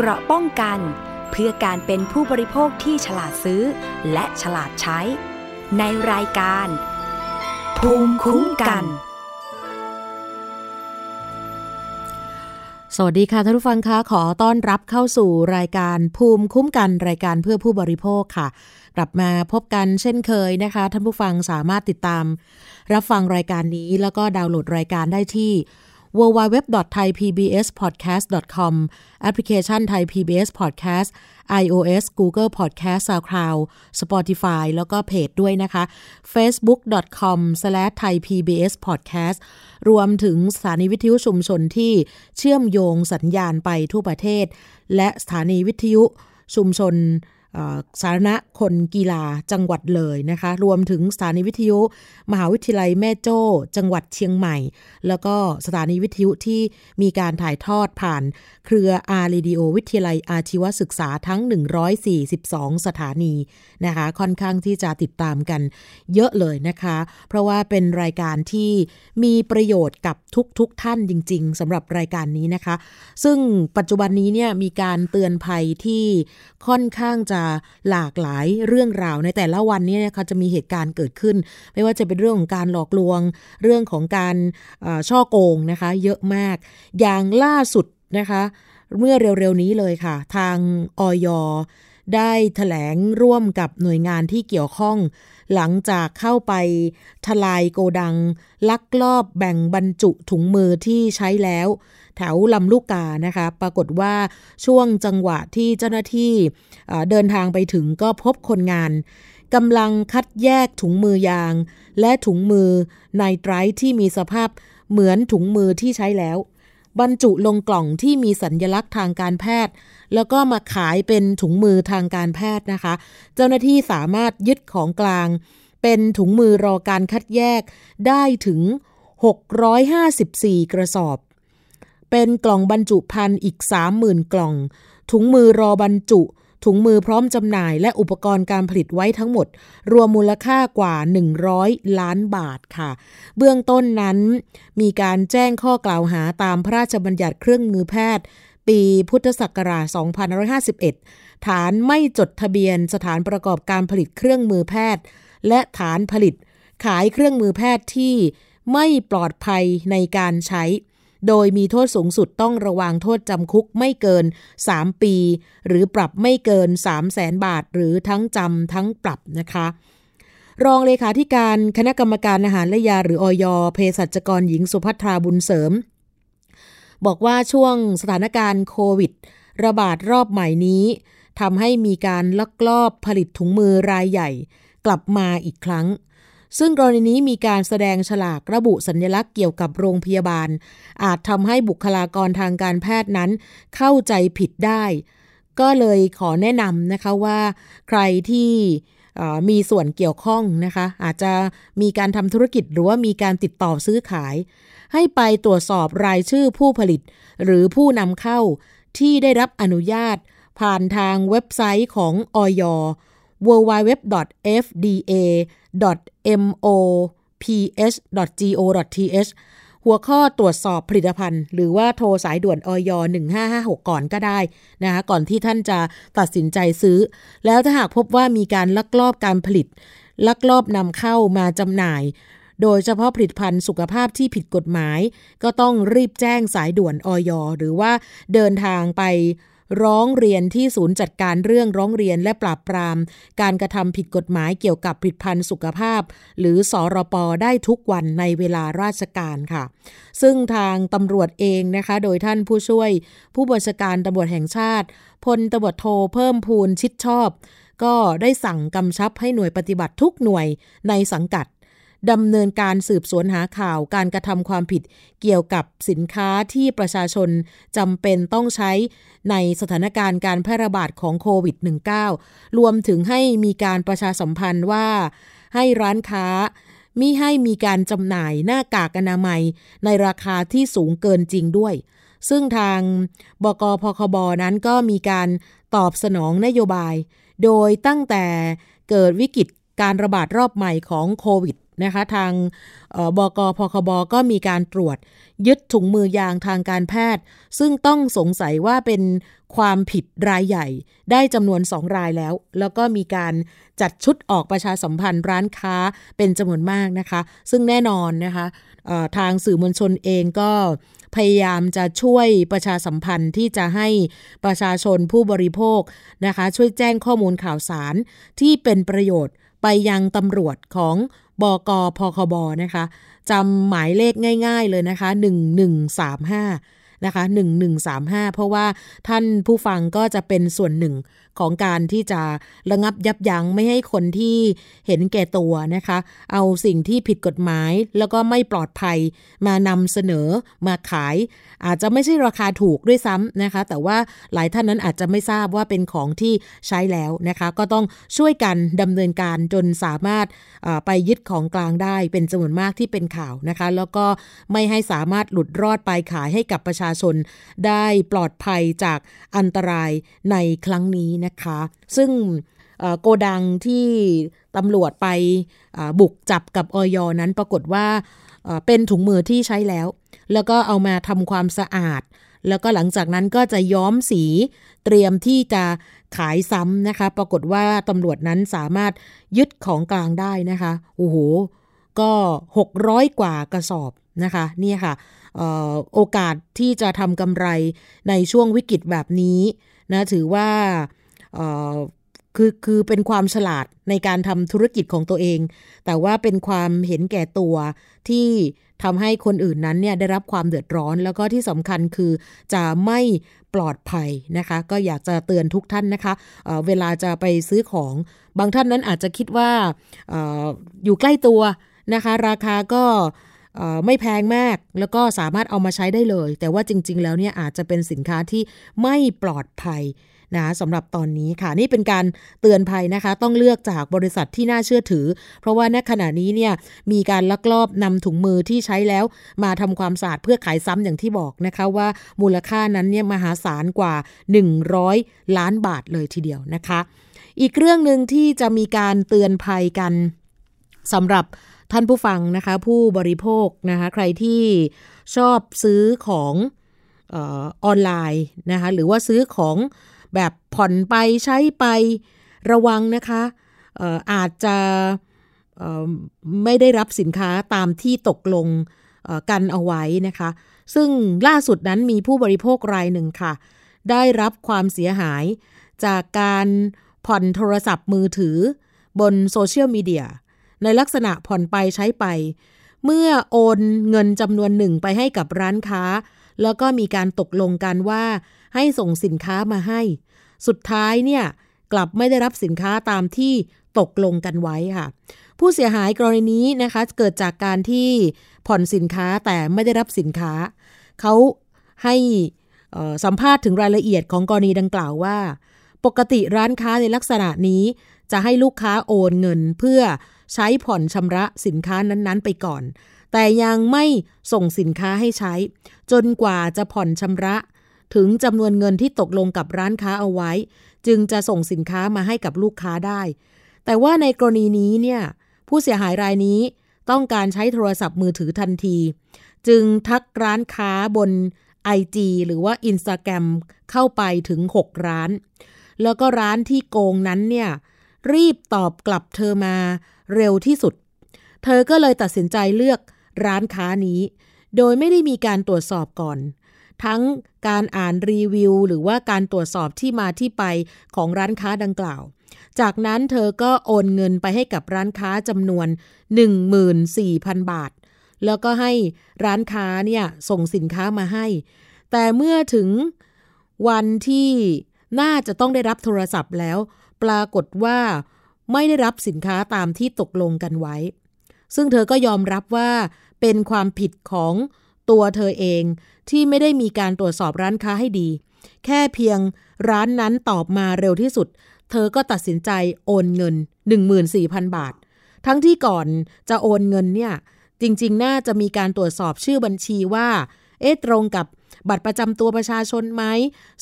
เกราะป้องกัน เพื่อการเป็นผู้บริโภคที่ฉลาดซื้อ และฉลาดใช้ ในรายการ ภูมิคุ้มกัน สวัสดีค่ะท่านผู้ฟังคะขอต้อนรับเข้าสู่รายการภูมิคุ้มกันรายการเพื่อผู้บริโภคค่ะกลับมาพบกันเช่นเคยนะคะ ท่านผู้ฟังสามารถติดตาม รับฟังรายการนี้แล้วก็ดาวน์โหลดรายการได้ที่ www.thaipbspodcast.com แอปพลิเคชัน Thai PBS Podcast iOS Google Podcast SoundCloud Spotify แล้วก็เพจด้วยนะคะ facebook.com/thaipbspodcast รวมถึงสถานีวิทยุชุมชนที่เชื่อมโยงสัญญาณไปทั่วประเทศ และสถานีวิทยุชุมชน สาธารณะคนกีฬาจังหวัดเลยนะคะ รวมถึงสถานีวิทยุ มหาวิทยาลัยแม่โจ้ จังหวัดเชียงใหม่ แล้วก็สถานีวิทยุที่มีการถ่ายทอดผ่านเครืออาร์เรดิโอวิทยาลัยอาชีวศึกษาทั้ง 142 สถานีนะคะ ค่อนข้างที่จะติดตามกันเยอะเลยนะคะ เพราะว่าเป็นรายการที่มีประโยชน์กับทุกๆทท่านจริง ๆสำหรับรายการนี้นะคะ ซึ่งปัจจุบันนี้เนี่ยมีการเตือนภัยที่ค่อนข้างจะหลากหลายเรื่องราวในแต่ละวันนี้นะคะจะมีเหตุการณ์เกิดขึ้น ไม่ว่าจะเป็นเรื่องของการหลอกลวง เรื่องของการช่อโกงนะคะ เยอะมาก อย่างล่าสุดนะคะ เมื่อเร็วๆนี้เลยค่ะ ทางออย ได้ถแถลงร่วมกับหน่วยงานที่เกี่ยวข้อง หลังจากเข้าไปทลายโกดัง ลักลอบแบ่งบรรจุถุงมือที่ใช้แล้ว แถวลำลูกกานะคะ ปรากฏว่าช่วงจังหวะที่เจ้าหน้าที่เดินทางไปถึงก็พบคนงานกำลังคัดแยกถุงมือยาง และถุงมือไนไตรที่มีสภาพเหมือนถุงมือที่ใช้แล้ว บรรจุลงกล่องที่มีสัญญลักษณ์ทางการแพทย์ แล้วก็มาขายเป็นถุงมือทางการแพทย์นะคะ เจ้าหน้าที่สามารถยึดของกลาง เป็นถุงมือรอการคัดแยกได้ถึง 654 กระสอบ เป็นกล่องบรรจุภัณฑ์อีก 30,000 กล่อง ถุงมือรอบรรจุ ถุงมือพร้อมจำหน่ายและอุปกรณ์การผลิตไว้ทั้งหมด รวมมูลค่ากว่า 100 ล้านบาทค่ะ เบื้องต้นนั้นมีการแจ้งข้อกล่าวหาตามพระราชบัญญัติเครื่องมือแพทย์ ปีพุทธศักราช 2551 ฐานไม่จดทะเบียนสถานประกอบการผลิตเครื่องมือแพทย์ และฐานผลิตขายเครื่องมือแพทย์ที่ไม่ปลอดภัยในการใช้ โดยมีโทษสูงสุดต้องระวังโทษจำคุกไม่เกิน 3 ปี หรือปรับไม่เกิน 3 0 0แสนบาท หรือทั้งจำทั้งปรับนะคะ รองเลขาธิการคณะกรรมการอาหารและยาหรืออยเภสัชกรหญิงสุภัทราบุญเสริม บอกว่าช่วงสถานการณ์โควิด ระบาดรอบใหม่นี้ทำให้มีการลักลอบผลิตถุงมือรายใหญ่ กลับมาอีกครั้ง ซึ่งกรณีนี้มีการแสดงฉลากระบุสัญลักษณ์เกี่ยวกับโรงพยาบาล อาจทำให้บุคลากรทางการแพทย์นั้น เข้าใจผิดได้ ก็เลยขอแนะนำนะคะว่าใครที่มีส่วนเกี่ยวข้องนะคะ อาจจะมีการทำธุรกิจหรือว่ามีการติดต่อซื้อขาย ให้ไปตรวจสอบรายชื่อผู้ผลิต หรือผู้นำเข้าที่ได้รับอนุญาต ผ่านทางเว็บไซต์ของอย www.fda.mops.go.th หัวข้อตรวจสอบผลิตภัณฑ์ หรือว่าโทรสายด่วนอย1556 ก่อนก็ได้นะคะก่อนที่ท่านจะตัดสินใจซื้อ แล้วถ้าหากพบว่ามีการลักลอบการผลิต ลักลอบนำเข้ามาจำหน่าย โดยเฉพาะผลิตภัณฑ์สุขภาพที่ผิดกฎหมาย ก็ต้องรีบแจ้งสายด่วนอยหรือว่าเดินทางไป ร้องเรียนที่ศูนย์จัดการเรื่องร้องเรียนและปราบปราม การกระทำผิดกฎหมายเกี่ยวกับผลิตภัณฑ์สุขภาพ หรือสอรปได้ทุกวันในเวลาราชการค่ะ ซึ่งทางตำรวจเองนะคะ โดยท่านผู้ช่วย ผู้บัญชาการตำรวจแห่งชาติพลตำรวจโทเพิ่มพูนชิดชอบ ก็ได้สั่งกำชับให้หน่วยปฏิบัติทุกหน่วยในสังกัด ดำเนินการสืบสวนหาข่าวการกระทำความผิดเกี่ยวกับสินค้าที่ประชาชนจำเป็นต้องใช้ในสถานการณ์การแพร่ระบาดของโควิด -19 รวมถึงให้มีการประชาสัมพันธ์ว่า ให้ร้านค้ามิให้มีการจำหน่ายหน้ากากอนามัยในราคาที่สูงเกินจริงด้วย ซึ่งทางบกพคบนั้นก็มีการตอบสนองนโยบาย โดยตั้งแต่เกิดวิกฤตการระบาดรอบใหม่ของโควิด นะคะทางบกพคบก็มีการตรวจยึดถุงมือยางทางการแพทย์ ซึ่งต้องสงสัยว่าเป็นความผิดรายใหญ่ ได้จำนวนสองรายแล้ว แล้วก็มีการจัดชุดออกประชาสัมพันธ์ร้านค้าเป็นจำนวนมากนะคะ ซึ่งแน่นอนนะคะทางสื่อมวลชนเองก็พยายามจะช่วยประชาสัมพันธ์ที่จะให้ประชาชนผู้บริโภคนะคะ ช่วยแจ้งข้อมูลข่าวสารที่เป็นประโยชน์ ไปยังตำรวจของบกพคบนะคะจำหมายเลขง่าย ๆเลยนะคะ 1135นะคะ1135 เพราะว่าท่านผู้ฟังก็จะเป็นส่วนหนึ่ง ของการที่จะระงับยับยั้งไม่ให้คนที่เห็นแก่ตัวนะคะ เอาสิ่งที่ผิดกฎหมายแล้วก็ไม่ปลอดภัยมานำเสนอมาขาย อาจจะไม่ใช่ราคาถูกด้วยซ้ำนะคะ แต่ว่าหลายท่านนั้นอาจจะไม่ทราบว่าเป็นของที่ใช้แล้วนะคะ ก็ต้องช่วยกันดำเนินการจนสามารถไปยึดของกลางได้เป็นจำนวนมากที่เป็นข่าวนะคะ แล้วก็ไม่ให้สามารถหลุดรอดไปขายให้กับประชาชน ได้ปลอดภัยจากอันตรายในครั้งนี้นะนะคะ ซึ่งโกดังที่ตำรวจไปบุกจับกับออยนั้นปรากฏว่าเป็นถุงมือที่ใช้แล้ว แล้วก็เอามาทำความสะอาด แล้วก็หลังจากนั้นก็จะย้อมสีเตรียมที่จะขายซ้ำนะคะ ปรากฏว่าตำรวจนั้นสามารถยึดของกลางได้นะคะโอ้โหก็ 600 กว่ากระสอบนะคะนี่ค่ะโอกาสที่จะทำกำไรในช่วงวิกฤตแบบนี้นะถือว่า คือคือเป็นความฉลาดในการทำธุรกิจของตัวเอง แต่ว่าเป็นความเห็นแก่ตัวที่ทำให้คนอื่นนั้นเนี่ยได้รับความเดือดร้อน แล้วก็ที่สำคัญคือจะไม่ปลอดภัยนะคะ ก็อยากจะเตือนทุกท่านนะคะเเวลาจะไปซื้อของบางท่านนั้นอาจจะคิดว่าออยู่ใกล้ตัวนะคะ ราคาก็ไม่แพงมากแล้วก็สามารถเอามาใช้ได้เลย แต่ว่าจริง ๆ แล้วเนี่ยอาจจะเป็นสินค้าที่ไม่ปลอดภัย นะสำหรับตอนนี้ค่ะนี่เป็นการเตือนภัยนะคะ ต้องเลือกจากบริษัทที่น่าเชื่อถือ เพราะว่าณขณะนี้เนี่ยมีการลักลอบนำถุงมือที่ใช้แล้ว มาทำความสะอาดเพื่อขายซ้ำอย่างที่บอกนะคะว่ามูลค่านั้นเนี่ยมหาศาลกว่า 100 ล้านบาทเลยทีเดียวนะคะ อีกเรื่องหนึ่งที่จะมีการเตือนภัยกันสำหรับท่านผู้ฟังนะคะ ผู้บริโภคนะคะ ใครที่ชอบซื้อของออนไลน์นะคะ หรือว่าซื้อของ แบบผ่อนไปใช้ไประวังนะคะอาจจะไม่ได้รับสินค้าตามที่ตกลงกันเอาไว้นะคะ ซึ่งล่าสุดนั้นมีผู้บริโภครายหนึ่งค่ะ ได้รับความเสียหายจากการผ่อนโทรศัพท์มือถือบนโซเชียลมีเดียในลักษณะผ่อนไปใช้ไป เมื่อโอนเงินจำนวนหนึ่งไปให้กับร้านค้า แล้วก็มีการตกลงกันว่า ให้ส่งสินค้ามาให้ สุดท้ายเนี่ยกลับไม่ได้รับสินค้าตามที่ตกลงกันไว้ค่ะ ผู้เสียหายกรณีนี้นะคะเกิดจากการที่ผ่อนสินค้าแต่ไม่ได้รับสินค้า เขาให้สัมภาษณ์ถึงรายละเอียดของกรณีดังกล่าวว่า ปกติร้านค้าในลักษณะนี้ จะให้ลูกค้าโอนเงินเพื่อใช้ผ่อนชำระสินค้านั้นๆ ไปก่อน แต่ยังไม่ส่งสินค้าให้ใช้ จนกว่าจะผ่อนชำระ ถึงจำนวนเงินที่ตกลงกับร้านค้าเอาไว้ จึงจะส่งสินค้ามาให้กับลูกค้าได้ แต่ว่าในกรณีนี้เนี่ยผู้เสียหายรายนี้ต้องการใช้โทรศัพท์มือถือทันที จึงทักร้านค้าบน IG หรือว่า Instagram เข้าไปถึง 6 ร้าน แล้วก็ร้านที่โกงนั้นเนี่ยรีบตอบกลับเธอมาเร็วที่สุด เธอก็เลยตัดสินใจเลือกร้านค้านี้ โดยไม่ได้มีการตรวจสอบก่อน ทั้งการอ่านรีวิว หรือว่าการตรวจสอบที่มาที่ไปของร้านค้าดังกล่าว จากนั้นเธอก็โอนเงินไปให้กับร้านค้าจำนวน 14,000 บาท แล้วก็ให้ร้านค้าเนี่ยส่งสินค้ามาให้ แต่เมื่อถึงวันที่น่าจะต้องได้รับโทรศัพท์แล้ว ปรากฏว่าไม่ได้รับสินค้าตามที่ตกลงกันไว้ ซึ่งเธอก็ยอมรับว่าเป็นความผิดของ ตัวเธอเองที่ไม่ได้มีการตรวจสอบร้านค้าให้ดี แค่เพียงร้านนั้นตอบมาเร็วที่สุด เธอก็ตัดสินใจโอนเงิน 14,000 บาท ทั้งที่ก่อนจะโอนเงินเนี่ย จริงๆ น่าจะมีการตรวจสอบชื่อบัญชีว่า เอ๊ะตรงกับบัตรประจำตัวประชาชนไหม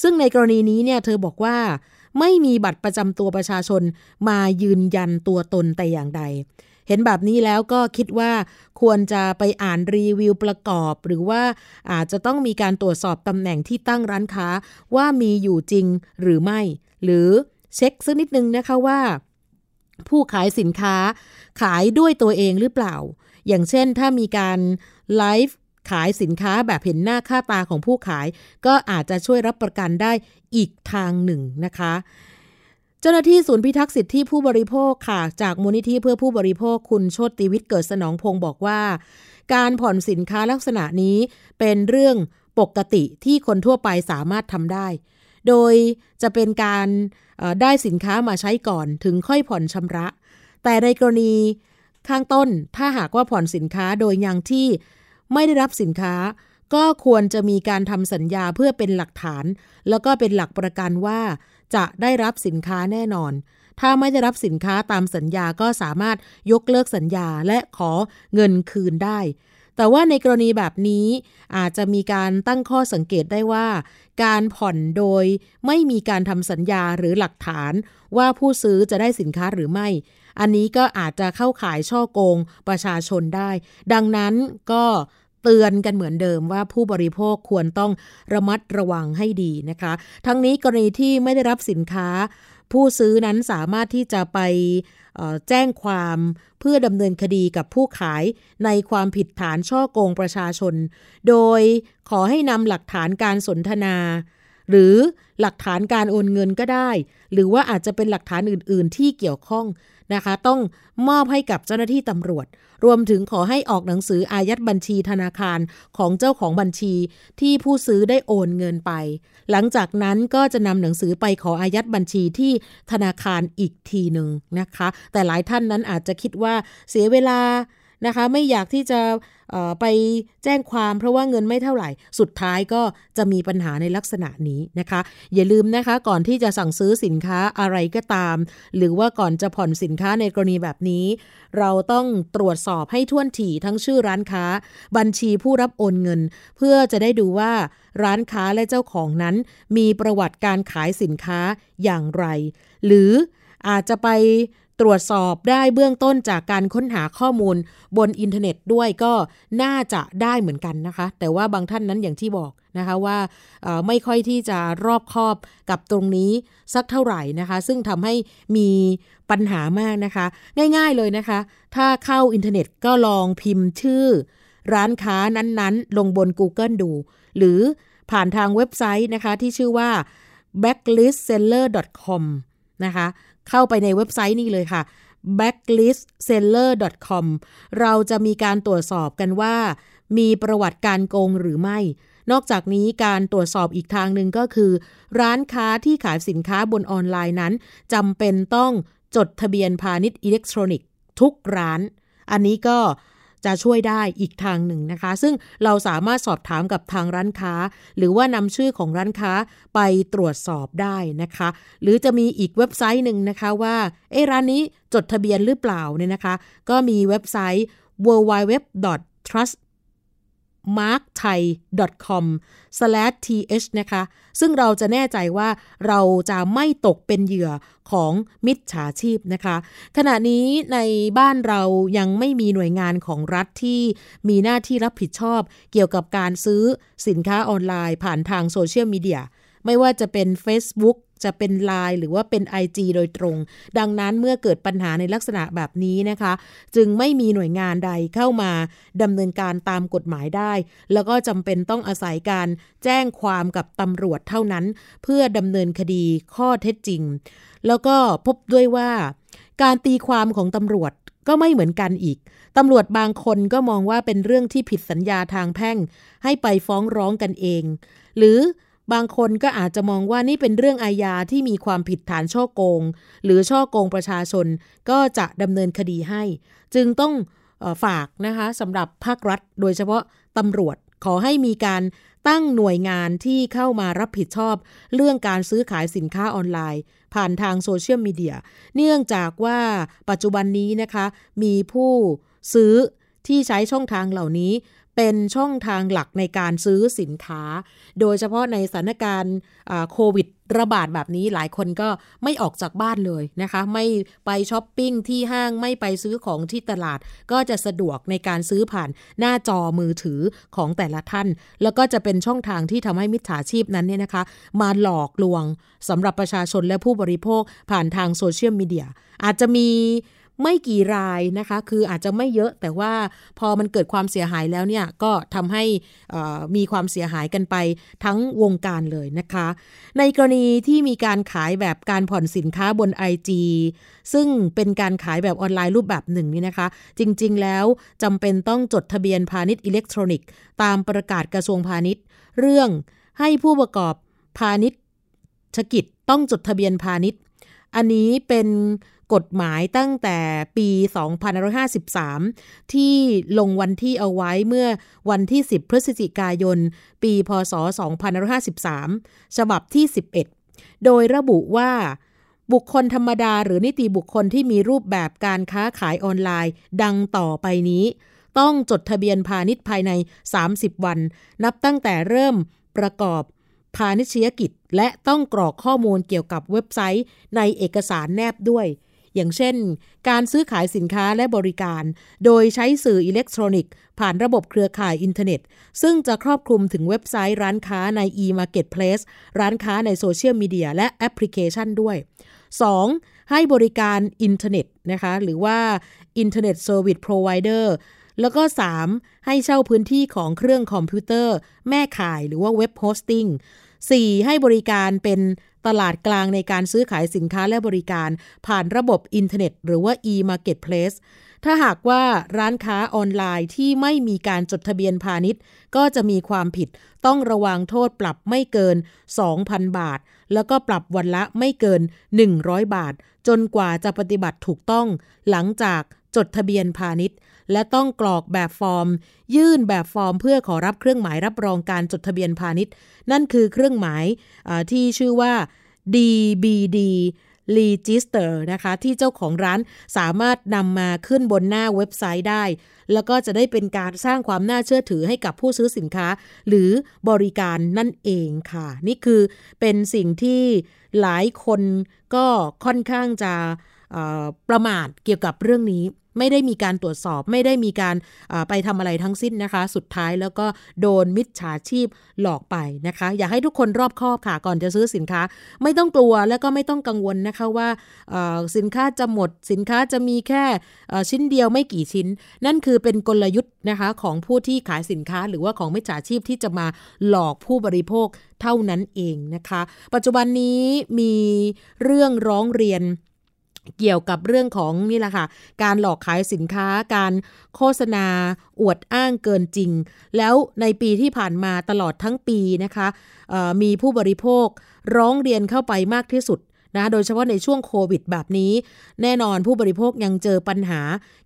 ซึ่งในกรณีนี้เนี่ยเธอบอกว่าไม่มีบัตรประจำตัวประชาชนมายืนยันตัวตนแต่อย่างใด เห็นแบบนี้แล้วก็คิดว่าควรจะไปอ่านรีวิวประกอบ หรือว่าอาจจะต้องมีการตรวจสอบตำแหน่งที่ตั้งร้านค้าว่ามีอยู่จริงหรือไม่ หรือเช็คสักนิดนึงนะคะว่า ผู้ขายสินค้าขายด้วยตัวเองหรือเปล่า อย่างเช่นถ้ามีการไลฟ์ขายสินค้าแบบเห็นหน้าค่าตาของผู้ขาย ก็อาจจะช่วยรับประกันได้อีกทางหนึ่งนะคะ เจ้าหน้าที่ศูนย์พิทักษ์สิทธิผู้บริโภคค่ะ จากมูลนิธิเพื่อผู้บริโภคคุณโชติวิทย์เกิดสนองพงศ์บอกว่า การผ่อนสินค้าลักษณะนี้เป็นเรื่องปกติที่คนทั่วไปสามารถทำได้ โดยจะเป็นการได้สินค้ามาใช้ก่อนถึงค่อยผ่อนชำระ แต่ในกรณีข้างต้นถ้าหากว่าผ่อนสินค้าโดยยังที่ไม่ได้รับสินค้า ก็ควรจะมีการทำสัญญาเพื่อเป็นหลักฐาน แล้วก็เป็นหลักประกันว่า จะได้รับสินค้าแน่นอน ถ้าไม่ได้รับสินค้าตามสัญญาก็สามารถยกเลิกสัญญาและขอเงินคืนได้ แต่ว่าในกรณีแบบนี้อาจจะมีการตั้งข้อสังเกตได้ว่า การผ่อนโดยไม่มีการทำสัญญาหรือหลักฐานว่าผู้ซื้อจะได้สินค้าหรือไม่ อันนี้ก็อาจจะเข้าขายช่อโกงประชาชนได้ ดังนั้นก็ เตือนกันเหมือนเดิมว่าผู้บริโภคควรต้องระมัดระวังให้ดีนะคะ ทั้งนี้กรณีที่ไม่ได้รับสินค้า ผู้ซื้อนั้นสามารถที่จะไปแจ้งความเพื่อดำเนินคดีกับผู้ขายในความผิดฐานช่อโกงประชาชน โดยขอให้นำหลักฐานการสนทนา หรือหลักฐานการโอนเงินก็ได้ หรือว่าอาจจะเป็นหลักฐานอื่น ๆ ที่เกี่ยวข้อง นะคะ ต้องมอบให้กับเจ้าหน้าที่ตำรวจ รวมถึงขอให้ออกหนังสืออายัดบัญชีธนาคารของเจ้าของบัญชีที่ผู้ซื้อได้โอนเงินไป หลังจากนั้นก็จะนำหนังสือไปขออายัดบัญชีที่ธนาคารอีกทีหนึ่งนะคะ แต่หลายท่านนั้นอาจจะคิดว่าเสียเวลานะคะ ไม่อยากที่จะ ไปแจ้งความเพราะว่าเงินไม่เท่าไหร่ สุดท้ายก็จะมีปัญหาในลักษณะนี้นะคะ อย่าลืมนะคะก่อนที่จะสั่งซื้อสินค้าอะไรก็ตาม หรือว่าก่อนจะผ่อนสินค้าในกรณีแบบนี้ เราต้องตรวจสอบให้ท่วนถี่ทั้งชื่อร้านค้า บัญชีผู้รับโอนเงิน เพื่อจะได้ดูว่าร้านค้าและเจ้าของนั้น มีประวัติการขายสินค้าอย่างไร หรืออาจจะไป ตรวจสอบได้เบื้องต้นจากการค้นหาข้อมูลบนอินเทอร์เน็ตด้วยก็น่าจะได้เหมือนกันนะคะ แต่ว่าบางท่านนั้นอย่างที่บอกนะคะว่าไม่ค่อยที่จะรอบคอบกับตรงนี้สักเท่าไหร่นะคะ ซึ่งทำให้มีปัญหามากนะคะ ง่ายๆเลยนะคะ ถ้าเข้าอินเทอร์เน็ตก็ลองพิมพ์ชื่อ ร้านค้านั้นๆ ลงบน Google ดู หรือผ่านทางเว็บไซต์นะคะที่ชื่อว่า backlistseller.com นะคะ เข้าไปในเว็บไซต์นี้เลยค่ะ backlistseller.com เราจะมีการตรวจสอบกันว่า มีประวัติการโกงหรือไม่ นอกจากนี้การตรวจสอบอีกทางหนึ่งก็คือ ร้านค้าที่ขายสินค้าบนออนไลน์นั้นจำเป็นต้องจดทะเบียนพาณิชย์อิเล็กทรอนิกส์ทุกร้าน อันนี้ก็ จะช่วยได้อีกทางหนึ่งนะคะ ซึ่งเราสามารถสอบถามกับทางร้านค้า หรือว่านำชื่อของร้านค้าไปตรวจสอบได้นะคะ หรือจะมีอีกเว็บไซต์หนึ่งนะคะว่าเอร้านนี้จดทะเบียนหรือเปล่าเนี่ยนะคะ ก็มีเว็บไซต์ www.trust markthai.com/th นะคะ ซึ่งเราจะแน่ใจว่าเราจะไม่ตกเป็นเหยื่อของมิจฉาชีพนะคะ ขณะนี้ในบ้านเรายังไม่มีหน่วยงานของรัฐที่มีหน้าที่รับผิดชอบ เกี่ยวกับการซื้อสินค้าออนไลน์ผ่านทางโซเชียลมีเดียไม่ว่าจะเป็น Facebook จะเป็น Line หรือว่าเป็น IG โดยตรง ดังนั้นเมื่อเกิดปัญหาในลักษณะแบบนี้นะคะ จึงไม่มีหน่วยงานใดเข้ามาดำเนินการตามกฎหมายได้ แล้วก็จำเป็นต้องอาศัยการแจ้งความกับตำรวจเท่านั้น เพื่อดำเนินคดีข้อเท็จจริง แล้วก็พบด้วยว่า การตีความของตำรวจก็ไม่เหมือนกันอีก ตำรวจบางคนก็มองว่าเป็นเรื่องที่ผิดสัญญาทางแพ่ง ให้ไปฟ้องร้องกันเอง หรือ บางคนก็อาจจะมองว่านี่เป็นเรื่องอาญาที่มีความผิดฐานช่อโกง หรือช่อโกงประชาชนก็จะดำเนินคดีให้ จึงต้องฝากนะคะสำหรับภาครัฐ โดยเฉพาะตำรวจขอให้มีการตั้งหน่วยงานที่เข้ามารับผิดชอบ เรื่องการซื้อขายสินค้าออนไลน์ ผ่านทางโซเชียลมีเดีย เนื่องจากว่าปัจจุบันนี้นะคะ มีผู้ซื้อที่ใช้ช่องทางเหล่านี้ เป็นช่องทางหลักในการซื้อสินค้า โดยเฉพาะในสถานการณ์โควิดระบาดแบบนี้หลายคนก็ไม่ออกจากบ้านเลยนะคะ ไม่ไปช้อปปิ้งที่ห้างไม่ไปซื้อของที่ตลาด ก็จะสะดวกในการซื้อผ่านหน้าจอมือถือของแต่ละท่าน แล้วก็จะเป็นช่องทางที่ทำให้มิจฉาชีพนั้นเนี่ยนะคะ มาหลอกลวงสำหรับประชาชนและผู้บริโภคผ่านทางโซเชียลมีเดียอาจจะมี ไม่กี่รายนะคะ คืออาจจะไม่เยอะแต่ว่าพอมันเกิดความเสียหายแล้วเนี่ยก็ทำให้มีความเสียหายกันไปทั้งวงการเลยนะคะ ในกรณีที่มีการขายแบบการผ่อนสินค้าบน IG ซึ่งเป็นการขายแบบออนไลน์รูปแบบหนึ่งนี่นะคะ จริงๆแล้วจำเป็นต้องจดทะเบียนพาณิชย์อิเล็กทรอนิกส์ ตามประกาศกระทรวงพาณิชย์ เรื่องให้ผู้ประกอบพาณิชย์กิจต้องจดทะเบียนพาณิชย์ อันนี้เป็น กฎหมายตั้งแต่ปี 2553 ที่ลงวันที่เอาไว้เมื่อวันที่ 10 พฤศจิกายน ปีพศ 2553 ฉบับที่ 11 โดยระบุว่าบุคคลธรรมดาหรือนิติบุคคลที่มีรูปแบบการค้าขายออนไลน์ ดังต่อไปนี้ ต้องจดทะเบียนพาณิชย์ภายใน 30 วัน นับตั้งแต่เริ่มประกอบพาณิชยกิจ และต้องกรอกข้อมูลเกี่ยวกับเว็บไซต์ในเอกสารแนบด้วย อย่างเช่น การซื้อขายสินค้าและบริการ โดยใช้สื่ออิเล็กทรอนิกส์ ผ่านระบบเครือข่ายอินเทอร์เน็ต ซึ่งจะครอบคลุมถึงเว็บไซต์ร้านค้าใน e-marketplace ร้านค้าในโซเชียลมีเดียและแอปพลิเคชันด้วย 2. ให้บริการอินเทอร์เน็ตนะคะหรือว่า internet service provider แล้วก็ 3. ให้เช่าพื้นที่ของเครื่องคอมพิวเตอร์ แม่ข่ายหรือว่า web hosting 4. ให้บริการเป็น ตลาดกลางในการซื้อขายสินค้าและบริการ ผ่านระบบอินเทอร์เน็ต หรือว่า e-marketplace ถ้าหากว่าร้านค้าออนไลน์ที่ไม่มีการจดทะเบียนพาณิชย์ ก็จะมีความผิดต้องระวังโทษปรับไม่เกิน 2,000 บาท แล้วก็ปรับวันละไม่เกิน 100 บาท จนกว่าจะปฏิบัติถูกต้อง หลังจากจดทะเบียนพาณิชย์ และต้องกรอกแบบฟอร์ม ยื่นแบบฟอร์ม เพื่อขอรับเครื่องหมายรับรองการจดทะเบียนพาณิชย์ นั่นคือเครื่องหมายที่ชื่อว่า DBD Register นะคะ ที่เจ้าของร้านสามารถนำมาขึ้นบนหน้าเว็บไซต์ได้ แล้วก็จะได้เป็นการสร้างความน่าเชื่อถือให้กับผู้ซื้อสินค้า หรือบริการนั่นเองค่ะ นี่คือเป็นสิ่งที่หลายคนก็ค่อนข้างจะประมาทเกี่ยวกับเรื่องนี้ ไม่ได้มีการตรวจสอบ ไม่ได้มีการไปทำอะไรทั้งสิ้นนะคะ สุดท้ายแล้วก็โดนมิจฉาชีพหลอกไปนะคะ อยากให้ทุกคนรอบคอบค่ะก่อนจะซื้อสินค้า ไม่ต้องกลัวและก็ไม่ต้องกังวลนะคะว่าสินค้าจะหมด สินค้าจะมีแค่ชิ้นเดียวไม่กี่ชิ้น นั่นคือเป็นกลยุทธ์นะคะของผู้ที่ขายสินค้า หรือว่าของมิจฉาชีพที่จะมาหลอกผู้บริโภคเท่านั้นเองนะคะ ปัจจุบันนี้มีเรื่องร้องเรียน เกี่ยวกับเรื่องของนี่แหละค่ะ การหลอกขายสินค้า การโฆษณา อวดอ้างเกินจริง แล้วในปีที่ผ่านมาตลอดทั้งปีนะคะมีผู้บริโภคร้องเรียนเข้าไปมากที่สุด นะโดยเฉพาะในช่วงโควิดแบบนี้ แน่นอนผู้บริโภคยังเจอปัญหา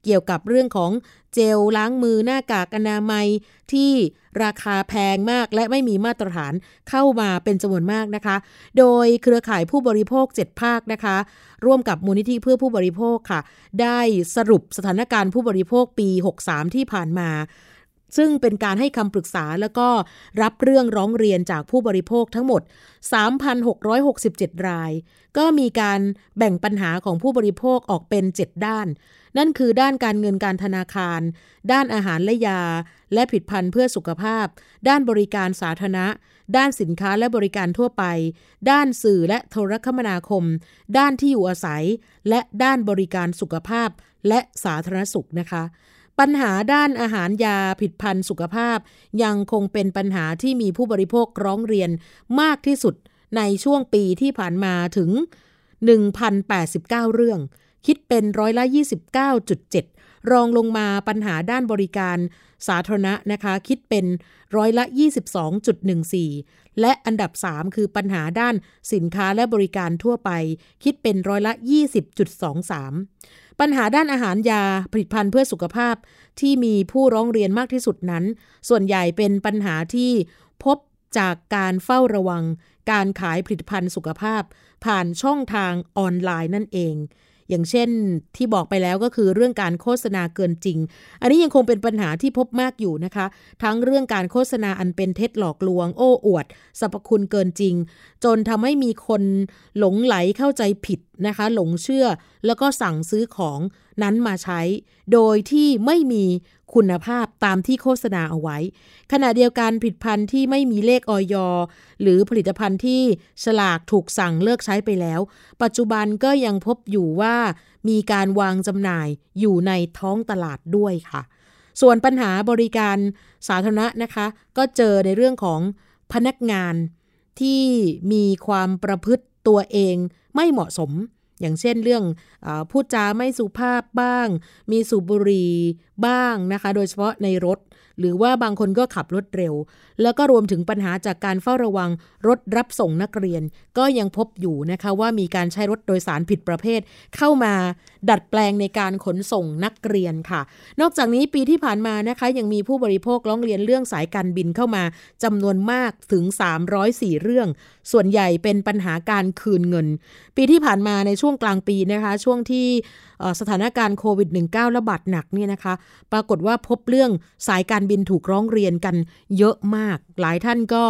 เกี่ยวกับเรื่องของเจลล้างมือหน้ากากอนามัยที่ราคาแพงมากและไม่มีมาตรฐานเข้ามาเป็นจำนวนมากนะคะ โดยเครือข่ายผู้บริโภค 7 ภาคนะคะ ร่วมกับมูลนิธิเพื่อผู้บริโภคค่ะ ได้สรุปสถานการณ์ผู้บริโภคปี 63 ที่ผ่านมา ซึ่งเป็นการให้คำปรึกษาแล้วก็รับเรื่องร้องเรียนจากผู้บริโภคทั้งหมด 3,667 ราย ก็มีการแบ่งปัญหาของผู้บริโภคออกเป็น 7 ด้าน นั่นคือด้านการเงินการธนาคาร ด้านอาหารและยา และผิดพันธุ์เพื่อสุขภาพ ด้านบริการสาธารณะ ด้านสินค้าและบริการทั่วไป ด้านสื่อและโทรคมนาคม ด้านที่อยู่อาศัย และด้านบริการสุขภาพและสาธารณสุขนะคะ ปัญหาด้านอาหารยาผิดพันธ์สุขภาพ ยังคงเป็นปัญหาที่มีผู้บริโภคร้องเรียนมากที่สุดในช่วงปีที่ผ่านมาถึง 1,089 เรื่อง คิดเป็นร้อยละ 29.7 รองลงมาปัญหาด้านบริการสาธารณะนะคะ คิดเป็นร้อยละ 22.14 และอันดับ 3 คือปัญหาด้านสินค้าและบริการทั่วไป คิดเป็นร้อยละ 20.23 ปัญหาด้านอาหารยาผลิตภัณฑ์เพื่อสุขภาพที่มีผู้ร้องเรียนมากที่สุดนั้น ส่วนใหญ่เป็นปัญหาที่พบจากการเฝ้าระวัง การขายผลิตภัณฑ์สุขภาพ ผ่านช่องทางออนไลน์นั่นเอง อย่างเช่นที่บอกไปแล้วก็คือเรื่องการโฆษณาเกินจริง อันนี้ยังคงเป็นปัญหาที่พบมากอยู่นะคะ ทั้งเรื่องการโฆษณาอันเป็นเท็จหลอกลวง โอ้อวดสรรพคุณเกินจริง จนทำให้มีคนหลงไหลเข้าใจผิดนะคะ หลงเชื่อแล้วก็สั่งซื้อของนั้นมาใช้ โดยที่ไม่มี คุณภาพตามที่โฆษณาเอาไว้ ขณะเดียวกันผลิตภัณฑ์ที่ไม่มีเลขออยหรือผลิตภัณฑ์ที่ฉลากถูกสั่งเลิกใช้ไปแล้ว ปัจจุบันก็ยังพบอยู่ว่ามีการวางจำหน่ายอยู่ในท้องตลาดด้วยค่ะ ส่วนปัญหาบริการสาธารณะนะคะ ก็เจอในเรื่องของพนักงานที่มีความประพฤติตัวเองไม่เหมาะสม อย่างเช่นเรื่องอพูดจาไม่สุภาพบ้าง มีสูบบุหรี่บ้างนะคะ โดยเฉพาะในรถ หรือว่าบางคนก็ขับรถเร็ว แล้วก็รวมถึงปัญหาจากการเฝ้าระวังรถรับส่งนักเรียน ก็ยังพบอยู่นะคะว่ามีการใช้รถโดยสารผิดประเภท เข้ามาดัดแปลงในการขนส่งนักเรียนค่ะ นอกจากนี้ปีที่ผ่านมานะคะยังมีผู้บริโภคร้องเรียนเรื่องสายการบินเข้ามาจำนวนมากถึง 304 เรื่อง ส่วนใหญ่เป็นปัญหาการคืนเงิน ปีที่ผ่านมาในช่วงกลางปีนะคะช่วงที่สถานการณ์โควิด -19 ระบาดหนักเนี่ยนะคะ ปรากฏว่าพบเรื่องสายการบินถูกร้องเรียนกันเยอะมากหลายท่านก็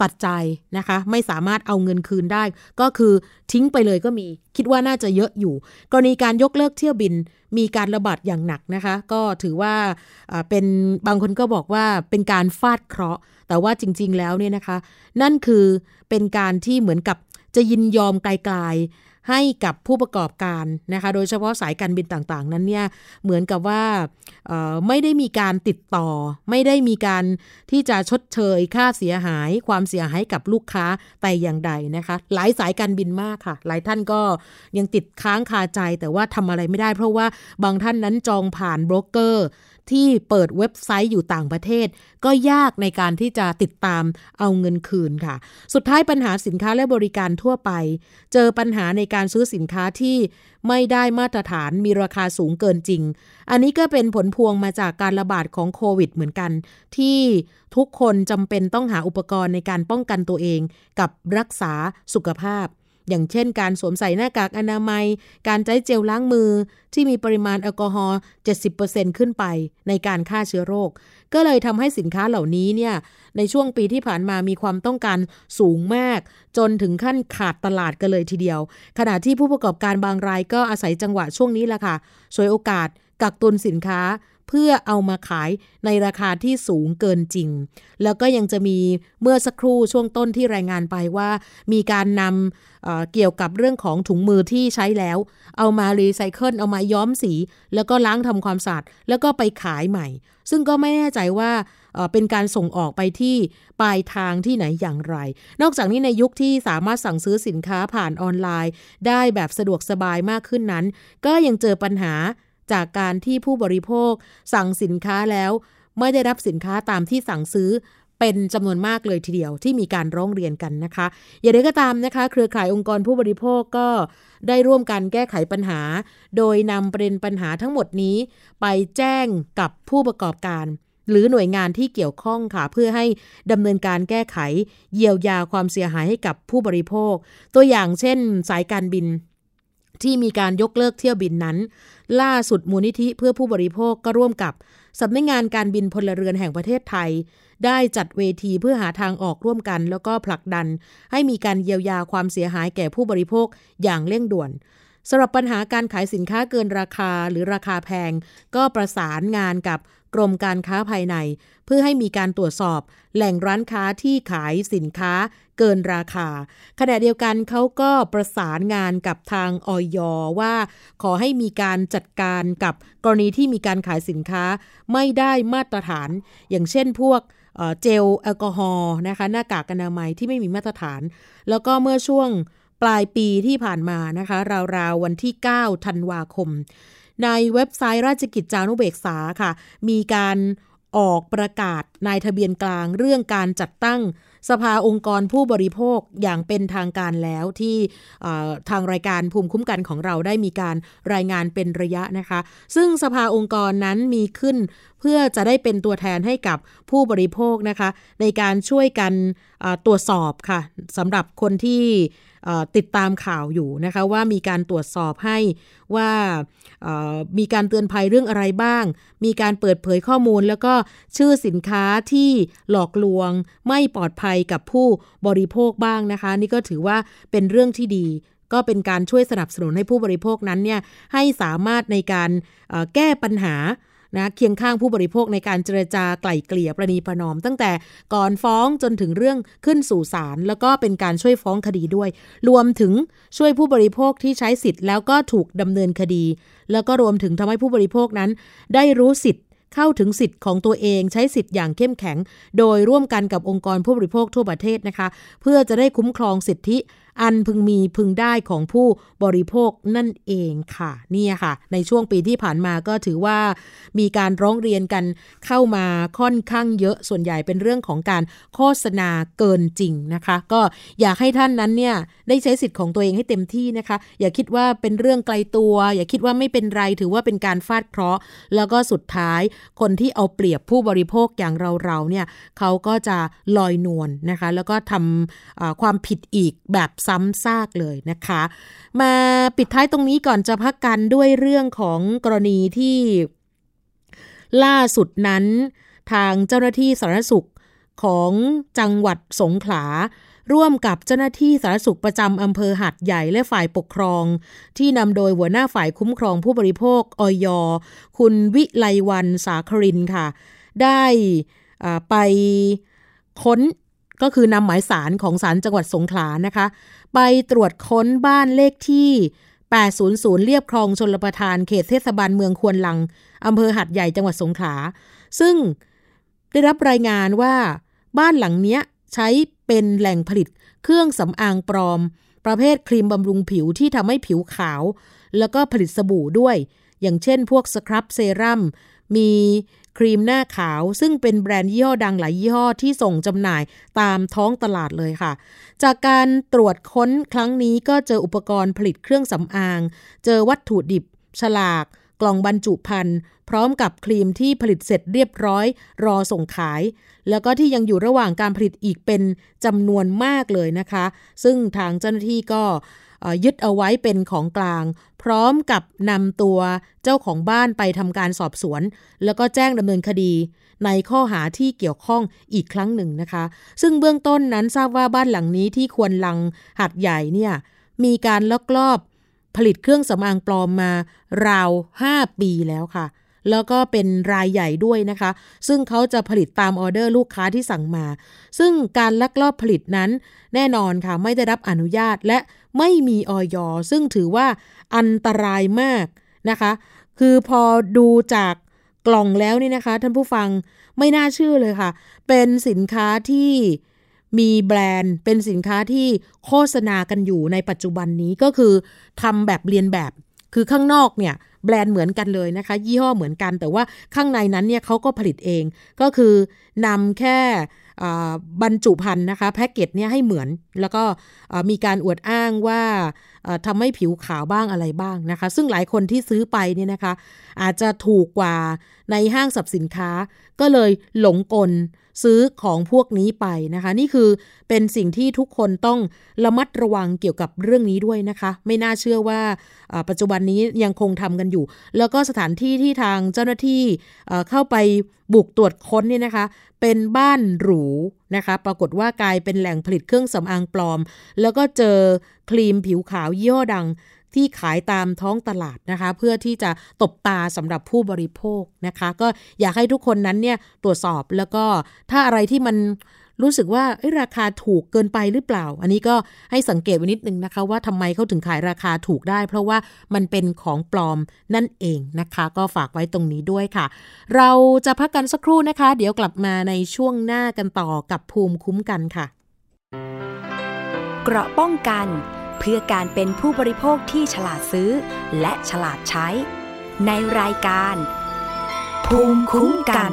ตัดใจนะคะ ไม่สามารถเอาเงินคืนได้ ก็คือทิ้งไปเลยก็มี คิดว่าน่าจะเยอะอยู่ กรณีการยกเลิกเที่ยวบินมีการระบาดอย่างหนักนะคะ ก็ถือว่าเป็นบางคนก็บอกว่าเป็นการฟาดเคราะห์ แต่ว่าจริง ๆ แล้วเนี่ยนะคะ นั่นคือเป็นการที่เหมือนกับจะยินยอมไกล ให้กับผู้ประกอบการนะคะโดยเฉพาะสายการบินต่างๆ นั้นเนี่ยเหมือนกับว่าไม่ได้มีการติดต่อ ไม่ได้มีการที่จะชดเชยค่าเสียหาย ความเสียหายกับลูกค้าแต่อย่างใดนะคะ หลายสายการบินมากค่ะ หลายท่านก็ยังติดค้างคาใจแต่ว่าทำอะไรไม่ได้ เพราะว่าบางท่านนั้นจองผ่านโบรกเกอร์ ที่เปิดเว็บไซต์อยู่ต่างประเทศ ก็ยากในการที่จะติดตามเอาเงินคืนค่ะ สุดท้ายปัญหาสินค้าและบริการทั่วไป เจอปัญหาในการซื้อสินค้าที่ไม่ได้มาตรฐานมีราคาสูงเกินจริง อันนี้ก็เป็นผลพวงมาจากการระบาดของโควิดเหมือนกัน ที่ทุกคนจำเป็นต้องหาอุปกรณ์ในการป้องกันตัวเองกับรักษาสุขภาพ อย่างเช่นการสวมใส่หน้ากากอนามัย การใช้เจลล้างมือ ที่มีปริมาณแอลกอฮอล์ 70%ขึ้นไปในการฆ่าเชื้อโรค ก็เลยทำให้สินค้าเหล่านี้เนี่ยในช่วงปีที่ผ่านมามีความต้องการสูงมาก จนถึงขั้นขาดตลาดกันเลยทีเดียว ขณะที่ผู้ประกอบการบางรายก็อาศัยจังหวะช่วงนี้แหละค่ะ สวยโอกาสกักตุนสินค้า เพื่อเอามาขายในราคาที่สูงเกินจริง แล้วก็ยังจะมีเมื่อสักครู่ช่วงต้นที่รายงานไปว่า มีการนำเเกี่ยวกับเรื่องของถุงมือที่ใช้แล้ว เอามารีไซเคิลเอามาย้อมสี แล้วก็ล้างทำความสะอาดแล้วก็ไปขายใหม่ ซึ่งก็ไม่แน่ใจว่าเป็นการส่งออกไปที่ปลายทางที่ไหนอย่างไร นอกจากนี้ในยุคที่สามารถสั่งซื้อสินค้าผ่านออนไลน์ ได้แบบสะดวกสบายมากขึ้นนั้น ก็ยังเจอปัญหา จากการที่ผู้บริโภคสั่งสินค้าแล้วไม่ได้รับสินค้าตามที่สั่งซื้อเป็นจำนวนมากเลยทีเดียวที่มีการร้องเรียนกันนะคะ อย่างไรก็ตามนะคะ เครือข่ายองค์กรผู้บริโภคก็ได้ร่วมกันแก้ไขปัญหา โดยนำประเด็นปัญหาทั้งหมดนี้ ไปแจ้งกับผู้ประกอบการ หรือหน่วยงานที่เกี่ยวข้องค่ะ เพื่อให้ดำเนินการแก้ไข เยียวยาความเสียหายให้กับผู้บริโภค ตัวอย่างเช่น สายการบิน ที่มีการยกเลิกเที่ยวบินนั้น ล่าสุดมูลนิธิเพื่อผู้บริโภคก็ร่วมกับสำนักงงานการบินพลเรือนแห่งประเทศไทย ได้จัดเวทีเพื่อหาทางออกร่วมกัน แล้วก็ผลักดัน ให้มีการเยียวยาความเสียหายแก่ผู้บริโภคอย่างเร่งด่วนสำหรับปัญหาการขายสินค้าเกินราคาหรือราคาแพง ก็ประสานงานกับกรมการค้าภายใน เพื่อให้มีการตรวจสอบแหล่งร้านค้าที่ขายสินค้าเกินราคา ขณะเดียวกันเขาก็ประสานงานกับทางออยว่า ขอให้มีการจัดการกับกรณีที่มีการขายสินค้าไม่ได้มาตรฐาน อย่างเช่นพวกเจลแอลกอฮอล์นะคะหน้ากากอนามัยที่ไม่มีมาตรฐาน แล้วก็เมื่อช่วงปลายปีที่ผ่านมานะคะราวๆวันที่ 9 ธันวาคม ในเว็บไซต์ราชกิจจานุเบกษาค่ะ มีการออกประกาศนายทะเบียนกลางเรื่องการจัดตั้งสภาองค์กรผู้บริโภคอย่างเป็นทางการแล้วที่ทางรายการภูมิคุ้มกันของเราได้มีการรายงานเป็นระยะนะคะ ซึ่งสภาองค์กรนั้นมีขึ้น เพื่อจะได้เป็นตัวแทนให้กับผู้บริโภคนะคะ ในการช่วยกันตรวจสอบค่ะสำหรับคนที่ ติดตามข่าวอยู่นะคะว่ามีการตรวจสอบให้ว่ามีการเตือนภัยเรื่องอะไรบ้าง มีการเปิดเผยข้อมูล แล้วก็ชื่อสินค้าที่หลอกลวงไม่ปลอดภัยกับผู้บริโภคบ้างนะคะ นี่ก็ถือว่าเป็นเรื่องที่ดีก็เป็นการช่วยสนับสนุนให้ผู้บริโภคนั้นเนี่ยให้สามารถในการแก้ปัญหา นะเคียงข้างผู้บริโภคในการเจรจาไกล่เกลี่ยประนีประนอม ตั้งแต่ก่อนฟ้องจนถึงเรื่องขึ้นสู่ศาลแล้วก็เป็นการช่วยฟ้องคดีด้วย รวมถึงช่วยผู้บริโภคที่ใช้สิทธิ์แล้วก็ถูกดำเนินคดี แล้วก็รวมถึงทำให้ผู้บริโภคนั้น ได้รู้สิทธิ์เข้าถึงสิทธิ์ของตัวเองใช้สิทธิ์อย่างเข้มแข็ง โดยร่วมกันกับองค์กรผู้บริโภคทั่วประเทศนะคะ เพื่อจะได้คุ้มครองสิทธิ อันพึงมีพึงได้ของผู้บริโภคนั่นเองค่ะนี่ค่ะ ในช่วงปีที่ผ่านมาก็ถือว่ามีการร้องเรียนกันเข้ามาค่อนข้างเยอะส่วนใหญ่เป็นเรื่องของการโฆษณาเกินจริงนะคะ ก็อยากให้ท่านนั้นเนี่ยได้ใช้สิทธิ์ของตัวเองให้เต็มที่นะคะ อย่าคิดว่าเป็นเรื่องไกลตัว อย่าคิดว่าไม่เป็นไรถือว่าเป็นการฟาดเคราะห์ แล้วก็สุดท้ายคนที่เอาเปรียบผู้บริโภคอย่างเราๆเนี่ยเขาก็จะลอยนวลนนะคะ แล้วก็ทำความผิดอีกแบบซ้ำซากเลยนะคะ มาปิดท้ายตรงนี้ก่อนจะพักกันด้วยเรื่องของกรณีที่ล่าสุดนั้น ทางเจ้าหน้าที่สาธารณสุขของจังหวัดสงขลา ร่วมกับเจ้าหน้าที่สาธารณสุขประจำอำเภอหัดใหญ่และฝ่ายปกครอง ที่นำโดยหัวหน้าฝ่ายคุ้มครองผู้บริโภคอย คุณวิไลวันสาครินค่ะ ได้ไปค้น ก็คือนำหมายสารของศาลจังหวัดสงขลานะคะ ไปตรวจค้นบ้านเลขที่ 800 เรียบคลองชนประทานเขตเทศบาลเมืองควนลังอำเภอหัดใหญ่จังหวัดสงขลา ซึ่งได้รับรายงานว่าบ้านหลังเนี้ยใช้เป็นแหล่งผลิตเครื่องสำอางปลอม ประเภทครีมบำรุงผิวที่ทำให้ผิวขาว แล้วก็ผลิตสบู่ด้วย อย่างเช่นพวกสครับเซรั่มมี ครีมหน้าขาว ซึ่งเป็นแบรนด์ยี่ห้อดังหลายยี่ห้อที่ส่งจำหน่ายตามท้องตลาดเลยค่ะ จากการตรวจค้นครั้งนี้ก็เจออุปกรณ์ผลิตเครื่องสำอาง เจอวัตถุดิบ ฉลาก กล่องบรรจุภัณฑ์พร้อมกับครีมที่ผลิตเสร็จเรียบร้อย รอส่งขาย แล้วก็ที่ยังอยู่ระหว่างการผลิตอีกเป็นจำนวนมากเลยนะคะ ซึ่งทางเจ้าหน้าที่ก็ยึดเอาไว้เป็นของกลาง ร้อมกับนำตัวเจ้าของบ้านไปทำการสอบสวน แล้วก็แจ้งดำเนินคดี ในข้อหาที่เกี่ยวข้องอีกครั้งหนึ่งนะคะ ซึ่งเบื้องต้นนั้นทราบว่าบ้านหลังนี้ที่ควรลังหัดใหญ่เนี่ยมีการลักลอบผลิตเครื่องสำอางปลอมมาราว 5 ปีแล้วค่ะ แล้วก็เป็นรายใหญ่ด้วยนะคะ ซึ่งเขาจะผลิตตามออเดอร์ลูกค้าที่สั่งมา ซึ่งการลักลอบผลิตนั้นแน่นอนค่ะไม่ได้รับอนุญาตและ ไม่มีออยอซึ่งถือว่าอันตรายมากนะคะ คือพอดูจากกล่องแล้วนี่นะคะ ท่านผู้ฟังไม่น่าเชื่อเลยค่ะ เป็นสินค้าที่มีแบรนด์เป็นสินค้าที่โฆษณากันอยู่ในปัจจุบันนี้ก็คือทำแบบเรียนแบบ คือข้างนอกเนี่ยแบรนด์เหมือนกันเลยนะคะ ยี่ห้อเหมือนกันแต่ว่าข้างในนั้นเนี่ยเขาก็ผลิตเองก็คือนำแค่ บรรจุภัณฑ์นะคะแพ็กเกจเนี่ยให้เหมือน แล้วก็มีการอวดอ้างว่า ทำให้ผิวขาวบ้างอะไรบ้างนะคะ ซึ่งหลายคนที่ซื้อไปเนี่ยนะคะ อาจจะถูกกว่าในห้างสรรพสินค้า ก็เลยหลงกลซื้อของพวกนี้ไปนะคะ นี่คือเป็นสิ่งที่ทุกคนต้องระมัดระวังเกี่ยวกับเรื่องนี้ด้วยนะคะ ไม่น่าเชื่อว่าปัจจุบันนี้ยังคงทำกันอยู่ แล้วก็สถานที่ที่ทางเจ้าหน้าที่เข้าไปบุกตรวจค้นเนี่ยนะคะ เป็นบ้านหรูนะคะปรากฏว่ากลายเป็นแหล่งผลิตเครื่องสำอางปลอม แล้วก็เจอครีมผิวขาวยี่ห้อดังที่ขายตามท้องตลาดนะคะ เพื่อที่จะตบตาสำหรับผู้บริโภคนะคะ ก็อยากให้ทุกคนนั้นเนี่ยตรวจสอบแล้วก็ถ้าอะไรที่มัน รู้สึกว่าราคาถูกเกินไปหรือเปล่า อันนี้ก็ให้สังเกตไว้นิดนึงนะคะ ว่าทำไมเขาถึงขายราคาถูกได้ เพราะว่ามันเป็นของปลอมนั่นเองนะคะ ก็ฝากไว้ตรงนี้ด้วยค่ะ เราจะพักกันสักครู่นะคะ เดี๋ยวกลับมาในช่วงหน้ากันต่อกับภูมิคุ้มกันค่ะเกราะป้องกันเพื่อการเป็นผู้บริโภคที่ฉลาดซื้อ และฉลาดใช้ ในรายการ ภูมิคุ้มกัน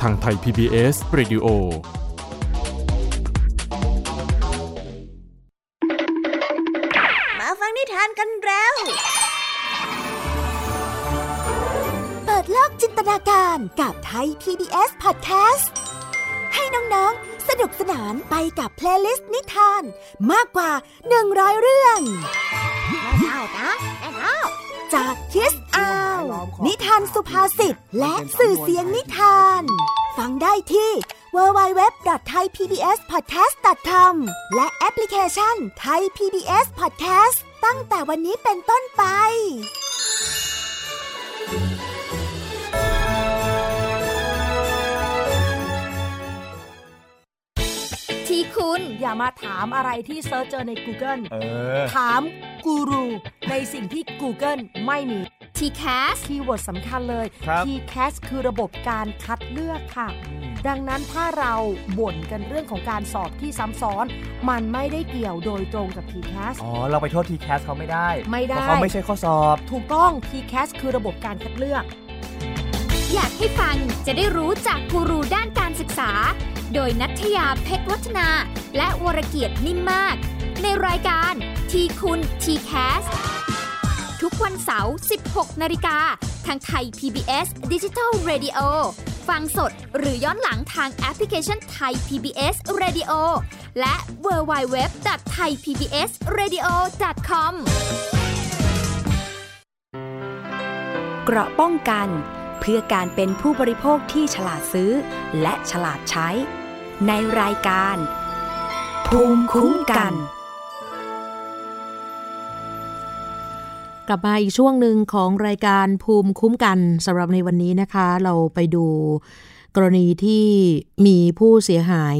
ทางไทย PBS Radio มาฟังนิทานกันแล้ว เปิดโลกจินตนาการกับไทย PBS Podcast ให้น้อง ๆ สนุกสนานไปกับเพลย์ลิสต์นิทาน มากกว่า 100 เรื่องแม่เล่านะแม่เล่า จาก Kids Hour นิทานสุภาษิตและสื่อเสียงนิทาน ฟังได้ที่ www.thaipbspodcast.com และแอปพลิเคชัน Thai PBS Podcast ตั้งแต่วันนี้เป็นต้นไป คุณอย่ามาถามอะไรที่ search เจอใน Google เออถามกูรูในสิ่งที่ Google ไม่มี t c a s คีย์เวิร์ดสำคัญเลยครับ TCAS คือระบบการคัดเลือกค่ะ ดังนั้นถ้าเราบ่นกันเรื่องของการสอบที่ซ้ำซ้อน มันไม่ได้เกี่ยวโดยตรงกับ TCAS อ๋อ เราไปโทษทีแคสเขาไม่ได้ ไม่ได้ เพราะเขาไม่ใช่ข้อสอบ ถูกต้อง TCAS คือระบบการคัดเลือก อยากให้ฟังจะได้รู้จากกูรูด้านการศึกษา โดยนัทยาเพชรวัฒนา และวรเกียดนิ่มมาก ในรายการทีคุณทีแคสทุกวันเสาร์ 16 นาฬิกา ทางไทย PBS Digital Radio ฟังสดหรือย้อนหลังทางแอปพลิเคชันไทย PBS Radio และ w w w t h a i PBS Radio com เกราะป้องกันเพื่อการเป็นผู้บริโภคที่ฉลาดซื้อ และฉลาดใช้ ในรายการ ภูมิคุ้มกัน กลับมาอีกช่วงหนึ่งของรายการภูมิคุ้มกันสำหรับในวันนี้นะคะ เราไปดูกรณีที่มีผู้เสียหาย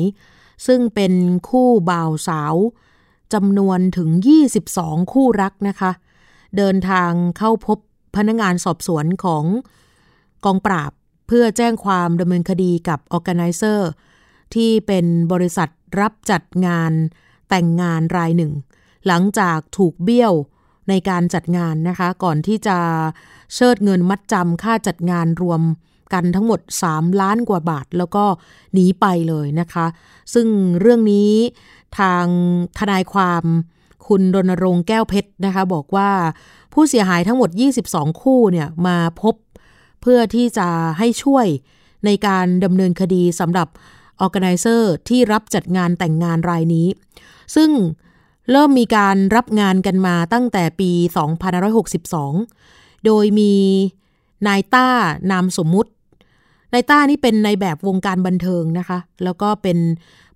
ซึ่งเป็นคู่บ่าวสาวจำนวนถึง 22 คู่รักนะคะ เดินทางเข้าพบพนักงานสอบสวนของกองปราบ เพื่อแจ้งความดำเนินคดีกับ Organizer ที่เป็นบริษัทรับจัดงานแต่งงานรายหนึ่ง หลังจากถูกเบี้ยวในการจัดงานนะคะ ก่อนที่จะเชิดเงินมัดจำค่าจัดงานรวมกันทั้งหมด 3 ล้านกว่าบาท แล้วก็หนีไปเลยนะคะ ซึ่งเรื่องนี้ทางทนายความคุณรณรงค์แก้วเพชรนะคะ บอกว่าผู้เสียหายทั้งหมด 22 คู่เนี่ยมาพบเพื่อที่จะให้ช่วยในการดำเนินคดีสำหรับ Organizer ที่รับจัดงานแต่งงานรายนี้ ซึ่งเริ่มมีการรับงานกันมาตั้งแต่ปี 2562 โดยมีนายต้านามสมมุติ นายต้านี่เป็นในแบบวงการบันเทิงนะคะ แล้วก็เป็น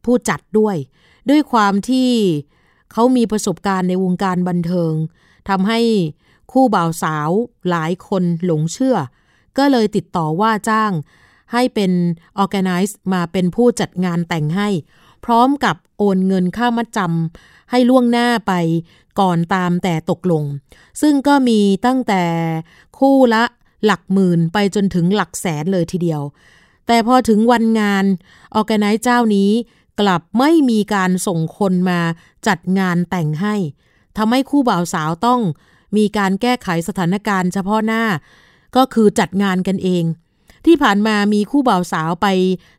ผู้จัดด้วย ด้วยความที่เขามีประสบการณ์ในวงการบันเทิงทำให้คู่บ่าวสาวหลายคนหลงเชื่อ ก็เลยติดต่อว่าจ้าง ให้เป็น Organize มาเป็นผู้จัดงานแต่งให้ พร้อมกับโอนเงินค่ามัดจำให้ล่วงหน้าไปก่อนตามแต่ตกลง ซึ่งก็มีตั้งแต่คู่ละหลักหมื่นไปจนถึงหลักแสนเลยทีเดียว แต่พอถึงวันงาน Organize เจ้านี้กลับไม่มีการส่งคนมาจัดงานแต่งให้ทำให้คู่บ่าวสาวต้องมีการแก้ไขสถานการณ์เฉพาะหน้า ก็คือจัดงานกันเอง ที่ผ่านมามีคู่บ่าวสาวไป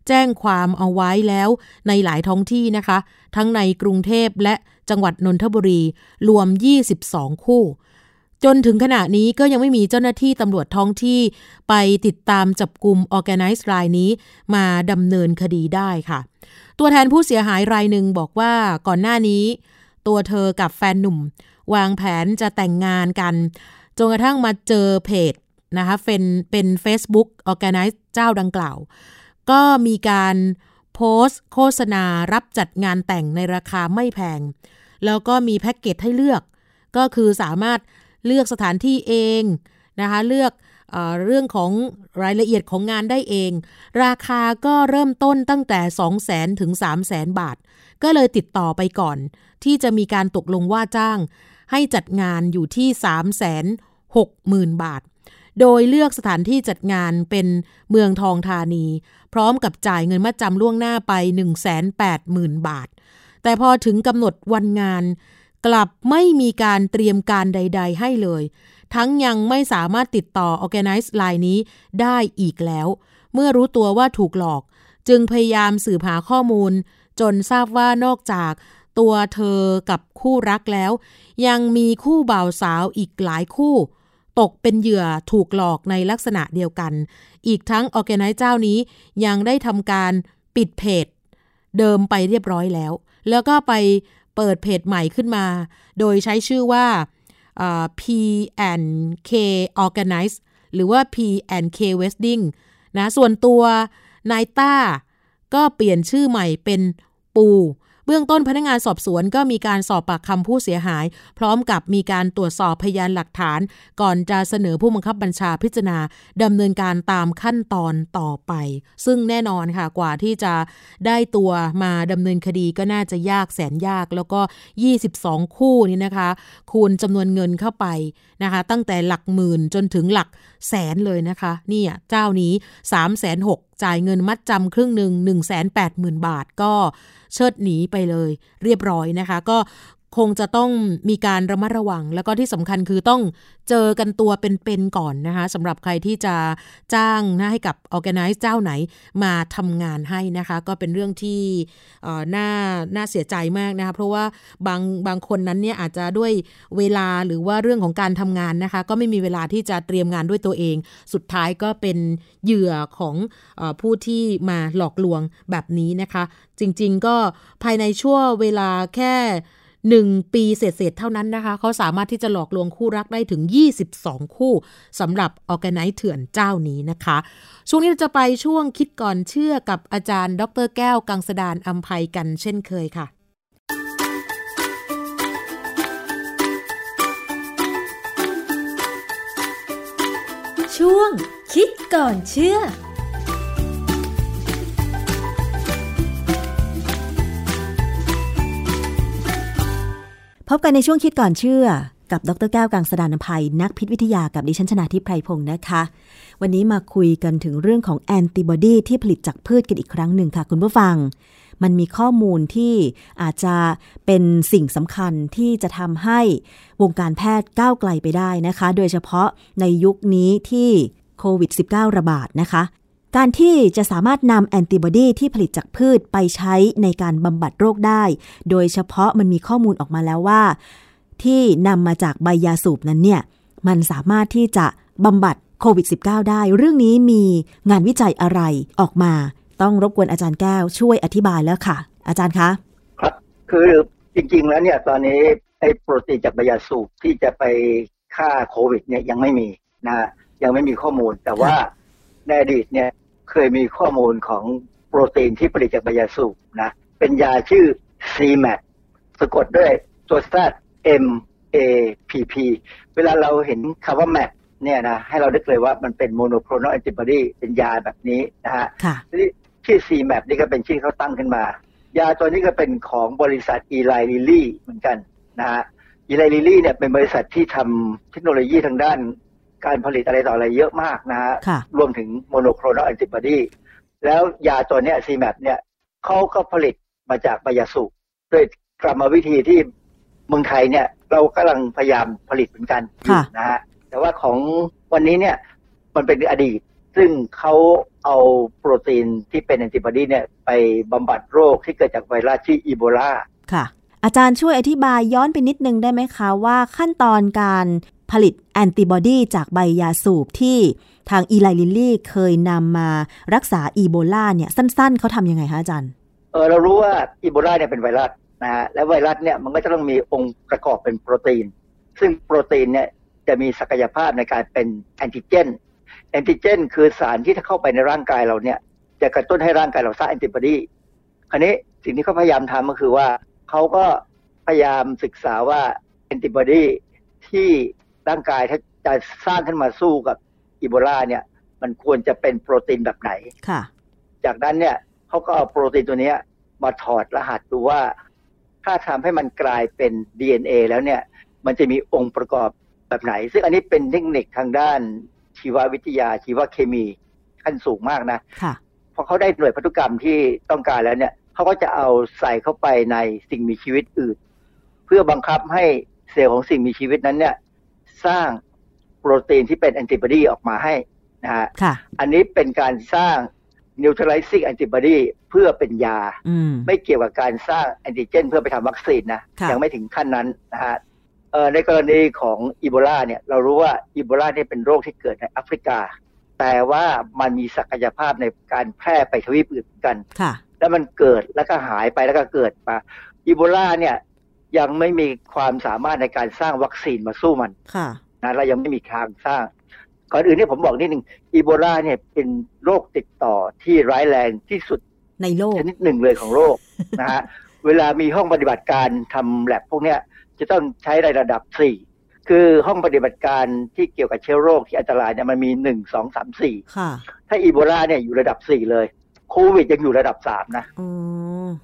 แจ้งความเอาไว้แล้วในหลายท้องที่นะคะ ทั้งในกรุงเทพและจังหวัดนนทบุรีรวม 22 คู่ จนถึงขณะนี้ก็ยังไม่มีเจ้าหน้าที่ตำรวจท้องที่ไปติดตามจับกลุ่ม Organize รายนี้มาดำเนินคดีได้ค่ะ ตัวแทนผู้เสียหายรายหนึ่งบอกว่าก่อนหน้านี้ ตัวเธอกับแฟนหนุ่ม วางแผนจะแต่งงานกันจนกระทั่งมาเจอเพจ นะคะเป็นเป็น Facebook Organize เจ้าดังกล่าว ก็มีการโพสต์โฆษณารับจัดงานแต่งในราคาไม่แพง แล้วก็มีแพ็กเกจให้เลือก ก็คือสามารถเลือกสถานที่เองนะคะเลือกเอเรื่องของรายละเอียดของงานได้เอง ราคาก็เริ่มต้นตั้งแต่ 2 0 0แสนถึง 3 0 0แสนบาท ก็เลยติดต่อไปก่อน ที่จะมีการตกลงว่าจ้าง ให้จัดงานอยู่ที่ 3 6 0 0 0 0 บาท โดยเลือกสถานที่จัดงานเป็นเมืองทองธานี พร้อมกับจ่ายเงินมัดจำล่วงหน้าไป 180,000 บาท แต่พอถึงกำหนดวันงาน กลับไม่มีการเตรียมการใด ๆ ให้เลย ทั้งยังไม่สามารถติดต่อ Organize ไลน์นี้ได้อีกแล้ว เมื่อรู้ตัวว่าถูกหลอก จึงพยายามสืบหาข้อมูล จนทราบว่านอกจากตัวเธอกับคู่รักแล้ว ยังมีคู่บ่าวสาวอีกหลายคู่ ตกเป็นเหยื่อถูกหลอกในลักษณะเดียวกัน อีกทั้ง Organize เจ้านี้ยังได้ทำการปิดเพจเดิมไปเรียบร้อยแล้ว แล้วก็ไปเปิดเพจใหม่ขึ้นมา โดยใช้ชื่อว่า P&K Organize หรือว่า P&K Wedding นะ ส่วนตัวนายต้า ก็เปลี่ยนชื่อใหม่เป็นปู บื้องต้นพนักงานสอบสวนก็มีการสอบปากคำผู้เสียหาย พร้อมกับมีการตรวจสอบพยานหลักฐาน ก่อนจะเสนอผู้บังคับบัญชาพิจารณาดำเนินการตามขั้นตอนต่อไป ซึ่งแน่นอนค่ะกว่าที่จะได้ตัวมาดำเนินคดีก็น่าจะยากแสนยากแล้วก็ 22 คู่นี้นะคะ คูณจำนวนเงินเข้าไปนะคะ ตั้งแต่หลักหมื่นจนถึงหลักแสนเลยนะคะนี่เจ้านี้3 6 0 0 0 จ่ายเงินมัดจำครึ่งหนึ่ง1 8 0 0 0 0 บาทก็เชิดหนีไปเลย เรียบร้อยนะคะ ก็ คงจะต้องมีการระมัดระวัง แล้วก็ที่สำคัญคือต้องเจอกันตัวเป็นๆก่อนนะคะสำหรับใครที่จะจ้างนะให้กับ Organize เจ้าไหนมาทำงานให้นะคะ ก็เป็นเรื่องที่น่าน่าเสียใจมากนะคะเพราะว่าบางบางคนนั้นเนี่ยอาจจะด้วยเวลาหรือว่าเรื่องของการทำงานนะคะ ก็ไม่มีเวลาที่จะเตรียมงานด้วยตัวเอง สุดท้ายก็เป็นเหยื่อของอผู้ที่มาหลอกลวงแบบนี้นะคะ จริง ๆ ก็ภายในช่วงเวลาแค่ หนึ่งปีเศษๆเท่านั้นนะคะ เขาสามารถที่จะหลอกลวงคู่รักได้ถึง 22 คู่สำหรับออแกไนซ์เถื่อนเจ้านี้นะคะ ช่วงนี้เราจะไปช่วงคิดก่อนเชื่อกับอาจารย์ ดรแก้วกังสดานอัมภัยกันเช่นเคยค่ะช่วงคิดก่อนเชื่อ พบกันในช่วงคิดก่อนเชื่อ กับดรแก้วกังสดานภัย นักพิษวิทยากับดิฉันชนาทิพไพรพงศ์นะคะ วันนี้มาคุยกันถึงเรื่องของแอนติบอดีที่ผลิตจากพืชกันอีกครั้งหนึ่งค่ะ คุณผู้ฟัง มันมีข้อมูลที่อาจจะเป็นสิ่งสำคัญที่จะทำให้วงการแพทย์ก้าวไกลไปได้นะคะ โดยเฉพาะในยุคนี้ที่โควิด -19 ระบาดนะคะ การที่จะสามารถนำแอนติบอดีที่ผลิตจากพืชไปใช้ในการบำบัดโรคได้ โดยเฉพาะมันมีข้อมูลออกมาแล้วว่า ที่นำมาจากใบยาสูบนั้นเนี่ย มันสามารถที่จะบำบัดโควิด -19 ได้ เรื่องนี้มีงานวิจัยอะไรออกมา ต้องรบกวนอาจารย์แก้วช่วยอธิบายแล้วค่ะ อาจารย์คะ ครับ คือจริงๆแล้วเนี่ยตอนนี้ไอ้โปรตีนจากใบยาสูบที่จะไปฆ่าโควิดเนี่ยยังไม่มีนะยังไม่มีข้อมูลแต่ว่าในอดีตเนี่ย เคยมีข้อมูลของโปรตีนที่ผลิตจากใบยาสูบนะเป็นยาชื่อ CMAP สะกดด้วยตัวแท M A P P เวลาเราเห็นคำว่า MAP เนี่ยนะให้เดาได้เลยว่ามันเป็น monoclonal antibody เป็นยาแบบนี้นะฮะที่ชื่อ CMAP นี่ก็เป็นชื่อเขาตั้งขึ้นมา ยาตัวนี้ก็เป็นของบริษัท Eli Lilly เหมือนกันนะฮะ Eli Lilly เนี่ยเป็นบริษัทที่ทำเทคโนโลยีทางด้าน การผลิตอะไรต่ออะไรเยอะมากนะฮะรวมถึง monoclonal antibodyแล้วยาตัวเนี้ย ZMapp เนี่ยเขาก็ผลิตมาจากใบยาสูบด้วยกรรมวิธีที่เมืองไทยเนี่ย เรากำลังพยายามผลิตเหมือนกันนะฮะแต่ว่าของวันนี้เนี่ยมันเป็นอดีต ซึ่งเขาเอาโปรตีนที่เป็นแอนติบอดีเนี่ยไปบำบัดโรคที่เกิดจากไวรัสที่อีโบลาค่ะอาจารย์ช่วยอธิบายย้อนไปนิดนึงได้ไหมคะว่าขั้นตอนการ ผลิตแอนติบอดีจากใบยาสูบที่ทาง Eli Lilly เคยนำมารักษาอีโบลาเนี่ยสั้น ๆ เขาทำยังไงคะอาจารย์ เออเรารู้ว่าอีโบลาเนี่ยเป็นไวรัสนะฮะและไวรัสเนี่ยมันก็จะต้องมีองค์ประกอบเป็นโปรตีน ซึ่งโปรตีนเนี่ยจะมีศักยภาพในการเป็นแอนติเจน แอนติเจน คือสารที่ถ้าเข้าไปในร่างกายเราเนี่ยจะกระตุ้นให้ร่างกายเราสร้างแอนติบอดีคราวนี้สิ่งที่เขาพยายามทำก็คือว่าเขาก็พยายามศึกษาว่าแอนติบอดีที่ ร่างกายถ้าจะสร้างขึ้นมาสู้กับอีโบลาเนี่ย มันควรจะเป็นโปรตีนแบบไหนค่ะ จากนั้นเนี่ยเขาก็เอาโปรตีนตัวเนี้ยมาถอดรหัสดูว่า ถ้าทำให้มันกลายเป็น DNA แล้วเนี่ย มันจะมีองค์ประกอบแบบไหน ซึ่งอันนี้เป็นเทคนิคทางด้านชีววิทยาชีวเคมีขั้นสูงมากนะค่ะพอเขาได้หน่วยพันธุกรรมที่ต้องการแล้วเนี่ยเขาก็จะเอาใส่เข้าไปในสิ่งมีชีวิตอื่น เพื่อบังคับให้เซลล์ของสิ่งมีชีวิตนั้นเนี่ย สร้างโปรตีนที่เป็นแอนติบอดีออกมาให้นะฮะค่ะอันนี้เป็นการสร้าง neutralizing antibody เพื่อเป็นยาอืมไม่เกี่ยวกับการสร้างแอนติเจน เพื่อไปทำวัคซีนนะค่ะยังไม่ถึงขั้นนั้นนะฮะเอ่อในกรณีของอีโบลาเนี่ยเรารู้ว่าอีโบลาเนี่ยเป็นโรคที่เกิดในแอฟริกา แต่ว่ามันมีศักยภาพในการแพร่ไปทวีปอื่นเหมือนกันค่ะแล้วมันเกิดแล้วก็หายไปแล้วก็เกิดมาอีโบลาเนี่ย ยังไม่มีความสามารถในการสร้างวัคซีนมาสู้มันค่ะนะเรายังไม่มีทางสร้าง ก่อนอื่นเนี่ยผมบอกนิดหนึ่งอีโบลาเนี่ยเป็นโรคติดต่อที่ร้ายแรงที่สุดในโลกชนิดหนึ่งเลยของโลกนะฮะเวลามีห้องปฏิบัติการทำแลบพวกเนี้ยจะต้องใช้ในระดับสี่คือห้องปฏิบัติการที่เกี่ยวกับเชื้อโรคที่อันตรายเนี่ยมันมีหนึ่งสองสามสี่ค่ะถ้าอีโบลาเนี่ยอยู่ระดับสี่เลย โควิดยังอยู่ระดับสามนะอ๋อ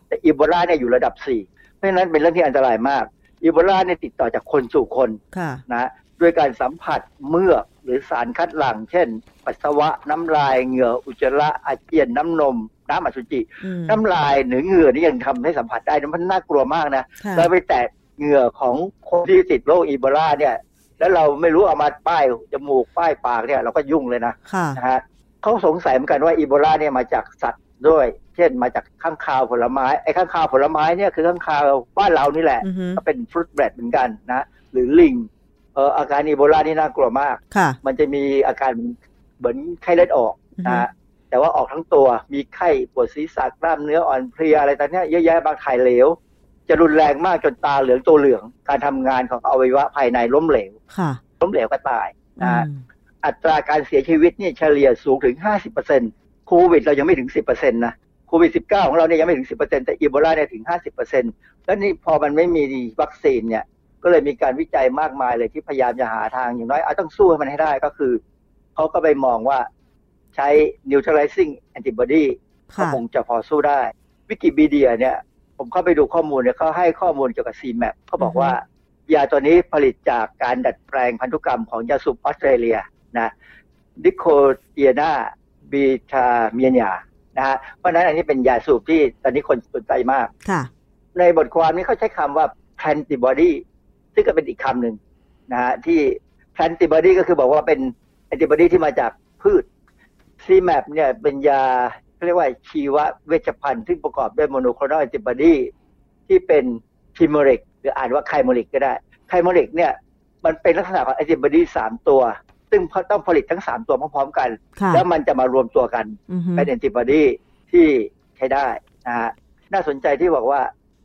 แต่อีโบลาเนี่ยอยู่ระดับสี่ เพราะฉะนั้นเป็นเรื่องที่อันตรายมากอีโบลาเนี่ยติดต่อจากคนสู่คนค่ะนะด้วยการสัมผัสเมือกหรือสารคัดหลั่ง เช่น ปัสสาวะน้ำลายเหงื่ออุจจาระอาเจียนน้ำนม น้ำอสุจิอืมน้ำลายหรือเหงื่อนี่ยังทำให้สัมผัสได้นะมันน่ากลัวมากนะค่ะเราไปแตะเหงื่อของคนที่ติดโรคอีโบลาเนี่ย แล้วเราไม่รู้เอามาป้ายจมูกป้ายปากเนี่ยเราก็ยุ่งเลยนะค่ะนะฮะเขาสงสัยเหมือนกันว่าอีโบลาเนี่ยมาจากสัตว์ด้วย เช่นมาจากข้างคาวผลไม้ไอ้ข้างคาวผลไม้เนี่ยคือข้างคาวบ้านเรานี่แหละอือฮึก็เป็นฟรุตแบดเหมือนกันนะ หรือลิงเอออาการอีโบลานี่น่ากลัวมากค่ะมันจะมีอาการเหมือนไข้เลือดออกนะฮะแต่ว่าออกทั้งตัวมีไข้ปวดศีรษะกล้ามเนื้ออ่อนเพลียอะไรต่างๆเยอะแยะบางถ่ายเหลว จะรุนแรงมากจนตาเหลืองตัวเหลือง การทำงานของอวัยวะภายในล้มเหลวค่ะล้มเหลวก็ตายนะฮะอืมอัตราการเสียชีวิตนี่เฉลี่ยสูงถึง 50%โควิดเรายังไม่ถึง 10%นะ โควิด 19 ของเราเนี่ยยังไม่ถึง 10%แต่อีโบลาเนี่ยถึง 50%แล้วนี่พอมันไม่มีวัคซีนเนี่ยก็เลยมีการวิจัยมากมายเลยที่พยายามจะหาทางอย่างน้อยเอาต้องสู้ให้มันให้ได้ก็คือ เขาก็ไปมองว่าใช้ neutralizing antibody ก็ค่ะคงจะพอสู้ได้วิกิพีเดียเนี่ย ผมเข้าไปดูข้อมูลเนี่ยเขาให้ข้อมูลเกี่ยวกับ CMAP เขาบอกว่ายาตัวนี้ผลิตจากการดัดแปลงพันธุกรรมของยาสูบออสเตรเลียนะดิโคเตียนาบีทาเมียนยา นะฮะเพราะฉะนั้นอันนี้เป็นยาสูบที่ตอนนี้คนสนใจมากค่ะในบทความนี้เขาใช้คำว่า antibody ซึ่งก็เป็นอีกคำหนึ่งนะฮะที่ antibody ก็คือบอกว่าเป็น antibody ที่มาจากพืช ZMapp เนี่ยเป็นยาเขาเรียกว่าชีวเวชภัณฑ์ซึ่งประกอบด้วย monoclonal antibody ที่เป็น chimeric หรืออ่านว่า chimeric ก็ได้ chimeric เนี่ยมันเป็นลักษณะของแอนติบอดีสามตัว ซึ่งต้องผลิตทั้งสามตัวพร้อมๆกันค่ะแล้วมันจะมารวมตัวกันอือฮึเป็นแอนติบอดีที่ใช้ได้นะฮะน่าสนใจที่บอกว่า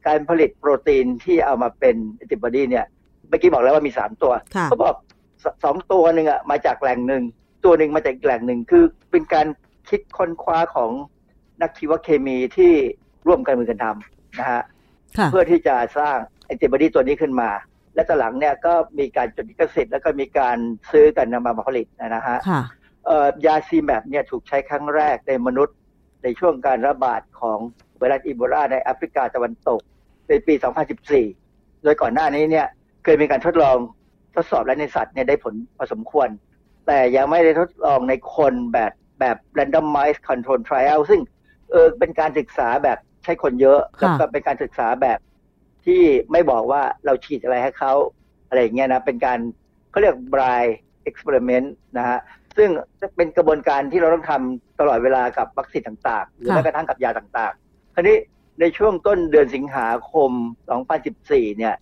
การผลิตโปรตีนที่เอามาเป็นแอนติบอดีเนี่ยเมื่อกี้บอกแล้วว่ามีสามตัวค่ะเขาบอกสองตัวหนึ่งอะมาจากแหล่งหนึ่งตัวหนึ่งมาจากอีกแหล่งหนึ่งคือเป็นการคิดค้นคว้าของนักชีวเคมีที่ร่วมกันมือกันทำนะฮะค่ะเพื่อที่จะสร้างแอนติบอดีตัวนี้ขึ้นมา และต่อหลังเนี่ยก็มีการจดลิขสิทธิ์แล้วก็มีการซื้อกันนำมาผลิตนะฮะค่ะเอ่อยา ZMapp เนี่ยถูกใช้ครั้งแรกในมนุษย์ในช่วงการระบาดของไวรัสอีโบลาในแอฟริกาตะวันตกในปี 2014 โดยก่อนหน้านี้เนี่ยเคยมีการทดลองทดสอบและในสัตว์เนี่ยได้ผลพอสมควร แต่ยังไม่ได้ทดลองในคนแบบแบบ randomized control trial ซึ่งเออเป็นการศึกษาแบบใช้คนเยอะค่ะแล้วก็เป็นการศึกษาแบบ ที่ไม่บอกว่าเราฉีดอะไรให้เขาอะไรอย่างเงี้ยนะเป็นการเขาเรียก blind experiment นะฮะซึ่งเป็นกระบวนการที่เราต้องทำตลอดเวลากับวัคซีนต่างๆ หรือค่ะแม้กระทั่งกับยาต่างๆ คราวนี้ในช่วงต้นเดือนสิงหาคม 2014 เนี่ย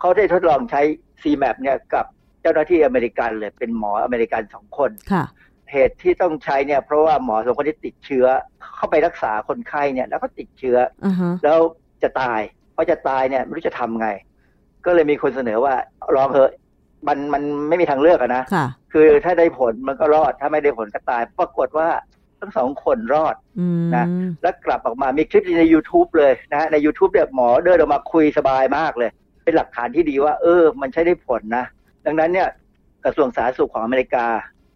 เขาได้ทดลองใช้ CMAP เนี่ยกับเจ้าหน้าที่อเมริกันเลยเป็นหมออเมริกันสองคนค่ะเหตุที่ต้องใช้เนี่ยเพราะว่าหมอสองคนที่ติดเชื้อเข้าไปรักษาคนไข้เนี่ยแล้วก็ติดเชื้ออือฮะแล้วจะตาย พอจะตายเนี่ยไม่รู้จะทำไง ก็เลยมีคนเสนอว่าลองเถอะมันมันไม่มีทางเลือกอะนะค่ะคือถ้าได้ผลมันก็รอด ถ้าไม่ได้ผลก็ตาย ปรากฏว่าทั้งสองคนรอดอืมนะแล้วกลับออกมามีคลิปใน YouTube เลยนะฮะใน YouTube เนี่ยหมอเดินออกมาคุยสบายมากเลย เป็นหลักฐานที่ดีว่า เออ มันใช้ได้ผลนะ ดังนั้นเนี่ยกระทรวงสาธารณสุขของอเมริกา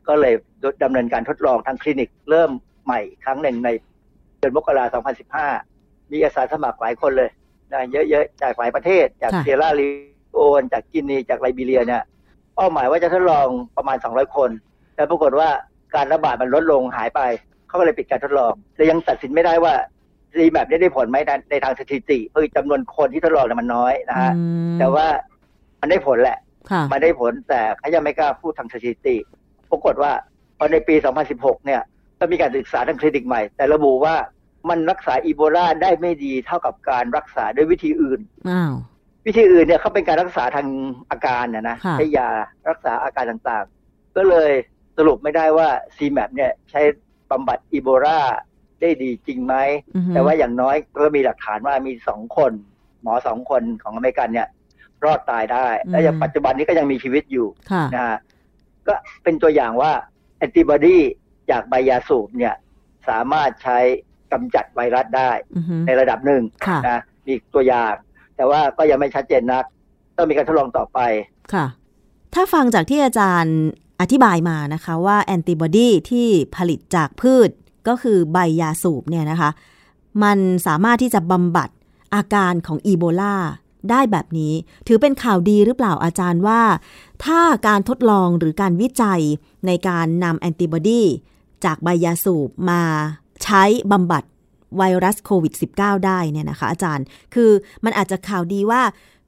ก็เลยดำเนินการทดลองทางคลินิกเริ่มใหม่อีกครั้งหนึ่งในเดือนมกราคม2015 มีอาสาสมัครหลายคนเลย นะเยอะๆจากหลายประเทศ จากค่ะเซราลีโอนจากกินีจากไลบีเรียเนี่ยเป้าหมายว่าจะทดลองประมาณ 200 คน แต่ปรากฏว่าการระบาดมันลดลงหายไป เขาก็เลยปิดการทดลองแต่ยังตัดสินไม่ได้ว่าซีแบบนี้ได้ผลไหมในในทางสถิติคือจำนวนคนที่ทดลองเนี่ยมันน้อยนะฮะอืมแต่ว่ามันได้ผลแหละค่ะมันได้ผลแต่เขายังไม่กล้าพูดทางสถิติปรากฏว่าพอในปี 2016 เนี่ยก็มีการศึกษาทางคลินิกใหม่ แต่ระบุว่า มันรักษาอีโบลาได้ไม่ดีเท่ากับการรักษาด้วยวิธีอื่นอ้าววิธีอื่นเนี่ยเขาเป็นการรักษาทางอาการนะนะค่ะใช้ยารักษาอาการต่างๆ ก็เลยสรุปไม่ได้ว่า CMAP เนี่ยใช้บำบัดอีโบลาได้ดีจริงไหมอือฮึแต่ว่าอย่างน้อยก็มีหลักฐานว่ามีสองคน หมอสองคนของอเมริกันเนี่ย รอดตายได้ และยังปัจจุบันนี้ก็ยังมีชีวิตอยู่ค่ะนะฮะก็เป็นตัวอย่างว่าแอนติบอดีจากใบยาสูบเนี่ย สามารถใช้ กำจัดไวรัสได้อือฮึในระดับหนึ่งค่ะนะมีตัวอย่างแต่ว่าก็ยังไม่ชัดเจนนัก ต้องมีการทดลองต่อไปค่ะ ถ้าฟังจากที่อาจารย์อธิบายมานะคะว่าแอนติบอดีที่ผลิตจากพืชก็คือใบยาสูบเนี่ยนะคะ มันสามารถที่จะบำบัดอาการของอีโบลาได้แบบนี้ ถือเป็นข่าวดีหรือเปล่าอาจารย์ว่า ถ้าการทดลองหรือการวิจัยในการนำแอนติบอดีจากใบยาสูบมา ใช้บำบัดไวรัสโควิด -19 ได้เนี่ยนะคะ อาจารย์ คือมันอาจจะข่าวดีว่า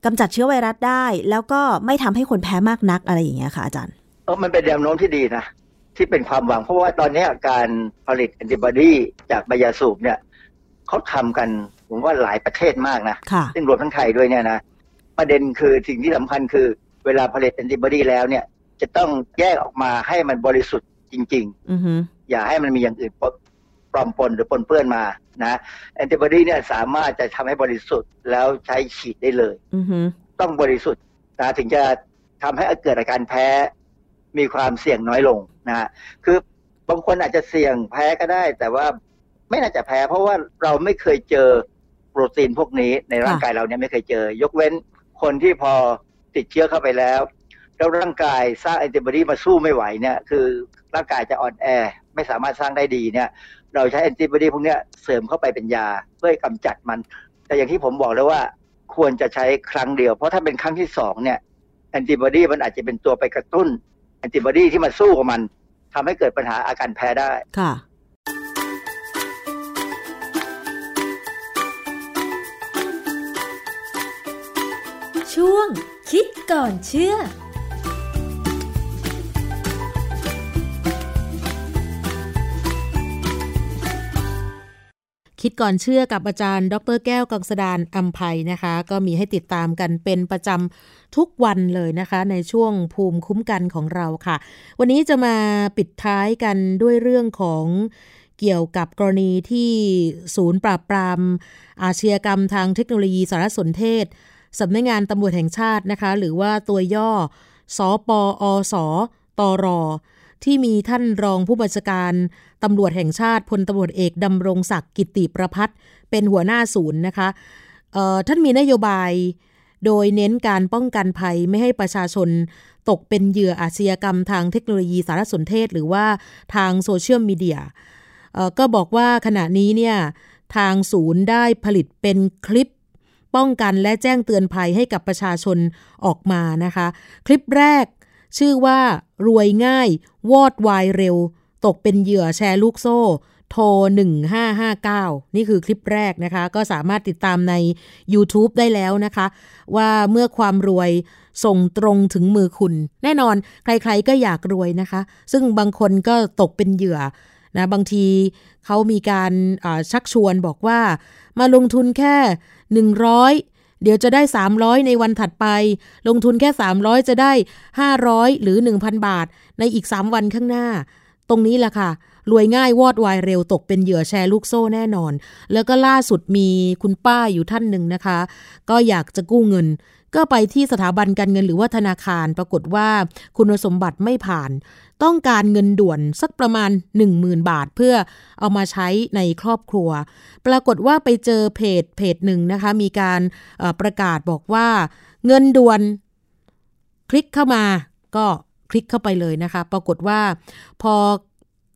กำจัดเชื้อไวรัสได้ แล้วก็ไม่ทำให้คนแพ้มากนักอะไรอย่างเงี้ยค่ะอาจารย์เออมันเป็นแนวโน้มที่ดีนะ ที่เป็นความหวัง เพราะว่าตอนนี้การผลิตแอนติบอดีจากใบยาสูบเนี่ยเขาทำกันผมว่าหลายประเทศมากนะค่ะซึ่งรวมทั้งไทยด้วยเนี่ยนะ ประเด็นคือสิ่งที่สำคัญคือเวลาผลิตแอนติบอดีแล้วเนี่ย จะต้องแยกออกมาให้มันบริสุทธิ์จริงอือฮึๆอย่าให้มันมีอย่างอื่นปน ปลอมปนหรือปนเปื้อนมานะแอนติบอดีเนี่ยสามารถจะทำให้บริสุทธิ์แล้วใช้ฉีดได้เลยอือฮึต้องบริสุทธิ์นะถึงจะทำให้เกิดอาการแพ้มีความเสี่ยงน้อยลงนะฮะคือบางคนอาจจะเสี่ยงแพ้ก็ได้ แต่ว่าไม่น่าจะแพ้ เพราะว่าเราไม่เคยเจอโปรตีนพวกนี้ในร่างกายเราเนี่ยไม่เคยเจอ ยกเว้นคนที่พอติดเชื้อเข้าไปแล้ว แล้วร่างกายสร้างแอนติบอดีมาสู้ไม่ไหวเนี่ย คือร่างกายจะอ่อนแอ ไม่สามารถสร้างได้ดีเนี่ย เราใช้แอนติบอดีพวกนี้เสริมเข้าไปเป็นยาเพื่อให้กำจัดมัน แต่อย่างที่ผมบอกแล้วว่าควรจะใช้ครั้งเดียว เพราะถ้าเป็นครั้งที่สองเนี่ยแอนติบอดีมันอาจจะเป็นตัวไปกระตุ้นแอนติบอดีที่มาสู้กับมันทำให้เกิดปัญหาอาการแพ้ได้ค่ะช่วงคิดก่อนเชื่อ คิดก่อนเชื่อกับอาจารย์ ดรแก้วกังสดานอัมภัยนะคะ ก็มีให้ติดตามกันเป็นประจำทุกวันเลยนะคะ ในช่วงภูมิคุ้มกันของเราค่ะ วันนี้จะมาปิดท้ายกันด้วยเรื่องของเกี่ยวกับกรณีที่ศูนย์ปราบปราม อาชญากรรมทางเทคโนโลยีสารสนเทศสำนักงานตำรวจแห่งชาตินะคะ หรือว่าตัวย่อสอปอสตร ที่มีท่านรองผู้บัญชาการตำรวจแห่งชาติพลตำรวจเอกดำรงศักดิ์กิติประพัฒเป็นหัวหน้าศูนย์นะคะท่านมีนโยบายโดยเน้นการป้องกันภัยไม่ให้ประชาชนตกเป็นเหยื่ออาชญากรรมทางเทคโนโลยีสารสนเทศ หรือว่าทางโซเชียลมีเดียก็บอกว่าขณะนี้เนี่ยทางศูนย์ได้ผลิตเป็นคลิปป้องกันและแจ้งเตือนภัยให้กับประชาชนออกมานะคะ คลิปแรก ชื่อว่ารวยง่าย วอดวายเร็ว ตกเป็นเหยื่อแชร์ลูกโซ่ โทร 1559 นี่คือคลิปแรกนะคะ ก็สามารถติดตามใน YouTube ได้แล้วนะคะ ว่าเมื่อความรวยส่งตรงถึงมือคุณ แน่นอนใครๆก็อยากรวยนะคะ ซึ่งบางคนก็ตกเป็นเหยื่อนะบางทีเขามีการชักชวนบอกว่า มาลงทุนแค่ 100 เดี๋ยวจะได้ 300 ในวันถัดไป ลงทุนแค่ 300 จะได้ 500 หรือ 1,000 บาท ในอีก 3 วันข้างหน้า ตรงนี้แหละค่ะ รวยง่ายวอดวายเร็วตกเป็นเหยื่อแชร์ลูกโซ่แน่นอน แล้วก็ล่าสุดมีคุณป้าอยู่ท่านหนึ่งนะคะ ก็อยากจะกู้เงิน ก็ไปที่สถาบันการเงินหรือว่าธนาคารปรากฏว่าคุณสมบัติไม่ผ่าน ต้องการเงินด่วนสักประมาณ 10,000 บาท เพื่อเอามาใช้ในครอบครัว ปรากฏว่าไปเจอเพจเพจหนึ่งนะคะ มีการประกาศบอกว่า เงินด่วน คลิกเข้ามาก็คลิกเข้าไปเลยนะคะ ปรากฏว่าพอ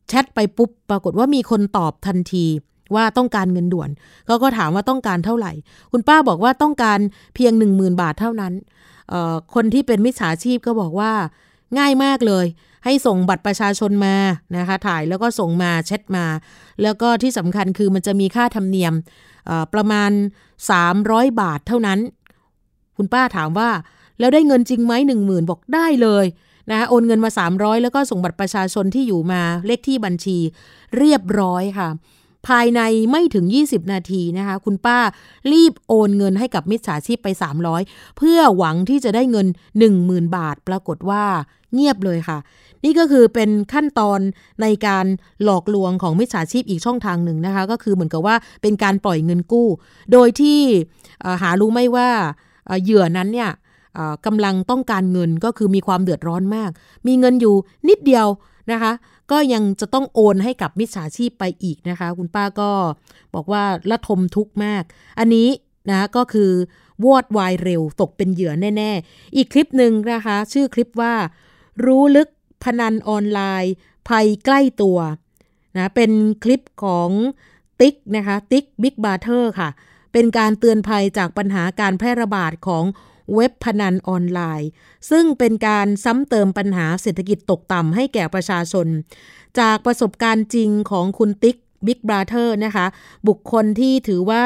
แชทไปปุ๊บ ปรากฏว่ามีคนตอบทันที ว่าต้องการเงินด่วนก็ก็ถามว่าต้องการเท่าไหร่ คุณป้าบอกว่าต้องการเพียง 1 0,000 บาทเท่านั้น คนที่เป็นมิจฉาชีพก็บอกว่าง่ายมากเลย ให้ส่งบัตรประชาชนมานะคะถ่ายแล้วก็ส่งมาแชทมา แล้วก็ที่สำคัญคือมันจะมีค่าธรรมเนียมประมาณ 300 บาทเท่านั้น คุณป้าถามว่า แล้วได้เงินจริงไหมหนึ่งหมื่นบอกได้เลยนะโอนเงินมา 300 แล้วก็ส่งบัตรประชาชนที่อยู่มาเลขที่บัญชีเรียบร้อยค่ะ ภายในไม่ถึง 20 นาทีนะคะ คุณป้ารีบโอนเงินให้กับมิจฉาชีพไป 300 เพื่อหวังที่จะได้เงิน 10,000 บาท ปรากฏว่าเงียบเลยค่ะ นี่ก็คือเป็นขั้นตอนในการหลอกลวงของมิจฉาชีพอีกช่องทางหนึ่งนะคะ ก็คือเหมือนกับว่าเป็นการปล่อยเงินกู้ โดยที่หารู้ไม่ว่าเหยื่อนั้นเนี่ยกำลังต้องการเงินก็คือมีความเดือดร้อนมาก มีเงินอยู่นิดเดียวนะคะ ก็ยังจะต้องโอนให้กับมิจฉาชีพไปอีกนะคะ คุณป้าก็บอกว่าละทมทุกข์มาก อันนี้นะก็คือวอดวายเร็วตกเป็นเหยื่อแน่ ๆ อีกคลิปหนึ่งนะคะ ชื่อคลิปว่า รู้ลึกพนันออนไลน์ ภัยใกล้ตัวนะเป็นคลิปของติ๊กนะคะติ๊ก Big Brother ค่ะ เป็นการเตือนภัยจากปัญหาการแพร่ระบาดของ เว็บพนันออนไลน์ ซึ่งเป็นการซ้ำเติมปัญหาเศรษฐกิจตกต่ำให้แก่ประชาชน จากประสบการณ์จริงของคุณติ๊ก Big Brother นะคะ บุคคลที่ถือว่า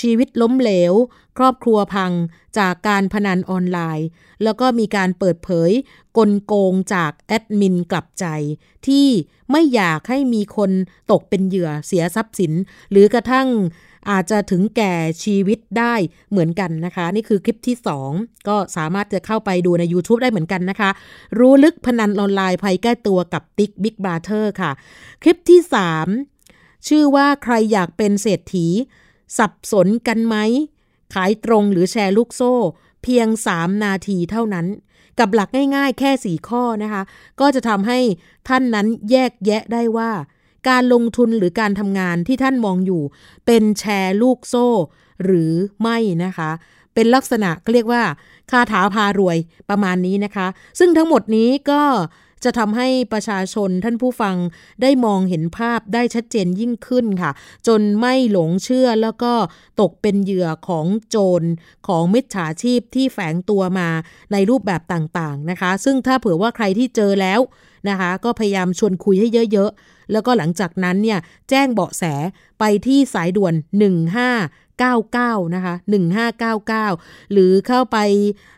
ชีวิตล้มเหลว ครอบครัวพังจากการพนันออนไลน์ แล้วก็มีการเปิดเผย กลโกงจากแอดมินกลับใจ ที่ไม่อยากให้มีคนตกเป็นเหยื่อเสียทรัพย์สิน หรือกระทั่ง อาจจะถึงแก่ชีวิตได้เหมือนกันนะคะ นี่คือคลิปที่ 2 ก็สามารถจะเข้าไปดูใน YouTube ได้เหมือนกันนะคะ รู้ลึกพนันออนไลน์ภัยใกล้ตัวกับติ๊ก Big Brother ค่ะ คลิปที่ 3 ชื่อว่าใครอยากเป็นเศรษฐี สับสนกันไหม ขายตรงหรือแชร์ลูกโซ่ เพียง 3 นาทีเท่านั้นกับหลักง่ายๆ แค่ 4 ข้อนะคะ ก็จะทำให้ท่านนั้นแยกแยะได้ว่า การลงทุนหรือการทำงานที่ท่านมองอยู่ เป็นแชร์ลูกโซ่ หรือไม่นะคะ เป็นลักษณะเรียกว่าคาถาพารวยประมาณนี้นะคะ ซึ่งทั้งหมดนี้ก็จะทำให้ประชาชนท่านผู้ฟังได้มองเห็นภาพได้ชัดเจนยิ่งขึ้นค่ะ จนไม่หลงเชื่อแล้วก็ตกเป็นเหยื่อของโจรของมิจฉาชีพที่แฝงตัวมาในรูปแบบต่างๆนะคะ ซึ่งถ้าเผื่อว่าใครที่เจอแล้ว นะคะ ก็พยายามชวนคุยให้เยอะๆ แล้วก็หลังจากนั้นเนี่ยแจ้งเบาะแสไปที่สายด่วน 1599 นะคะ 1599 หรือเข้าไป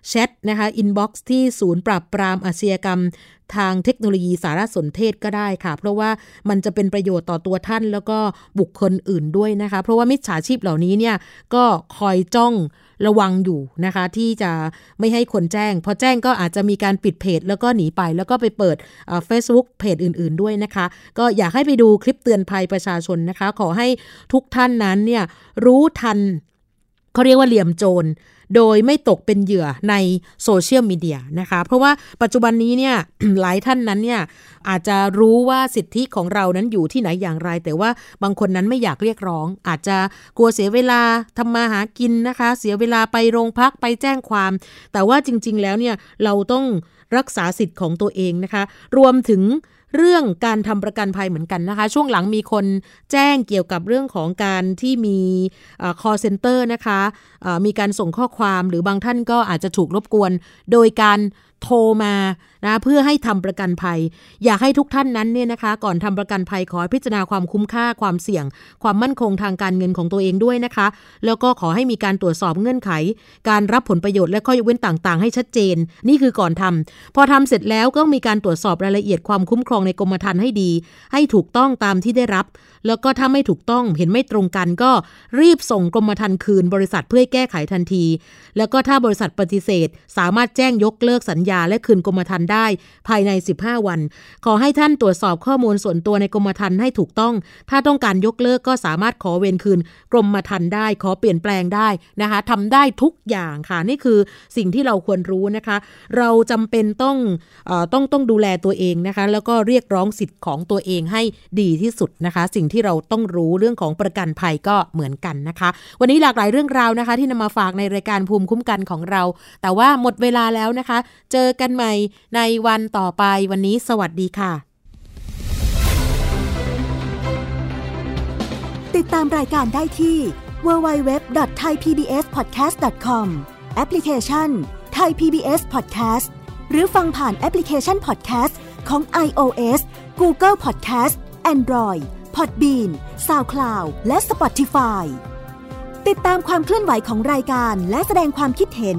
แชทนะคะอินบ็อกซ์ที่ศูนย์ปราบปรามอาชญากรรมทางเทคโนโลยีสารสนเทศก็ได้ค่ะ เพราะว่ามันจะเป็นประโยชน์ต่อตัวท่านแล้วก็บุคคลอื่นด้วยนะคะ เพราะว่ามิจฉาชีพเหล่านี้เนี่ยก็คอยจ้อง ระวังอยู่นะคะ ที่จะไม่ให้คนแจ้ง พอแจ้งก็อาจจะมีการปิดเพจ แล้วก็หนีไปแล้วก็ไปเปิดเฟซบุ๊กเพจอื่น ๆด้วยนะคะ ก็อยากให้ไปดูคลิปเตือนภัยประชาชนนะคะ ขอให้ทุกท่านนั้นเนี่ยรู้ทันเขาเรียกว่าเหลี่ยมโจรโดยไม่ตกเป็นเหยื่อในโซเชียลมีเดียนะคะ เพราะว่าปัจจุบันนี้เนี่ยหลายท่านนั้นเนี่ย อาจจะรู้ว่าสิทธิของเรานั้นอยู่ที่ไหนอย่างไร แต่ว่าบางคนนั้นไม่อยากเรียกร้อง อาจจะกลัวเสียเวลาทำมาหากินนะคะ เสียเวลาไปโรงพักไปแจ้งความ แต่ว่าจริง ๆ แล้วเนี่ยเราต้องรักษาสิทธิ์ของตัวเองนะคะ รวมถึงเรื่องการทำประกันภัยเหมือนกันนะคะ ช่วงหลังมีคนแจ้งเกี่ยวกับเรื่องของการที่มี call center นะคะมีการส่งข้อความหรือบางท่านก็อาจจะถูกรบกวน โดยการโทรมา นะเพื่อให้ทำประกันภัย อยากให้ทุกท่านนั้นเนี่ยนะคะ ก่อนทำประกันภัยขอพิจารณาความคุ้มค่าความเสี่ยง ความมั่นคงทางการเงินของตัวเองด้วยนะคะ แล้วก็ขอให้มีการตรวจสอบเงื่อนไข การรับผลประโยชน์และข้อยกเว้นต่างๆ ให้ชัดเจน นี่คือก่อนทำพอทำเสร็จแล้วก็มีการตรวจสอบรายละเอียดความคุ้มครองในกรมธรรม์ให้ดี ให้ถูกต้องตามที่ได้รับ แล้วก็ถ้าไม่ถูกต้องเห็นไม่ตรงกันก็รีบส่งกรมธรรม์คืนบริษัทเพื่อแก้ไขทันที แล้วก็ถ้าบริษัทปฏิเสธ สามารถแจ้งยกเลิกสัญญาและคืนกรมธรรม์ได้ ภายใน 15 วัน ขอให้ท่านตรวจสอบข้อมูลส่วนตัวในกรมธรรม์ให้ถูกต้อง ถ้าต้องการยกเลิกก็สามารถขอเวรคืน กรมธรรม์ได้ ขอเปลี่ยนแปลงได้นะคะทำได้ทุกอย่างค่ะ นี่คือสิ่งที่เราควรรู้นะคะ เราจำเป็นต้องอต้องต้องดูแลตัวเองนะคะ แล้วก็เรียกร้องสิทธิ์ของตัวเองให้ดีที่สุดนะคะ สิ่งที่เราต้องรู้เรื่องของประกันภัยก็เหมือนกันนะคะ วันนี้หลากหลายเรื่องราวนะคะที่นำมาฝากในรายการภูมิคุ้มกันของเรา แต่ว่าหมดเวลาแล้วนะคะ เจอกันใหม่ในวันต่อไปวันนี้สวัสดีค่ะ ติดตามรายการได้ที่ www.thaipbspodcast.com แอปพลิเคชัน Thai PBS Podcast หรือฟังผ่านแอปพลิเคชัน Podcast ของ iOS Google Podcast Android Podbean SoundCloud และ Spotify ติดตามความเคลื่อนไหวของรายการและแสดงความคิดเห็น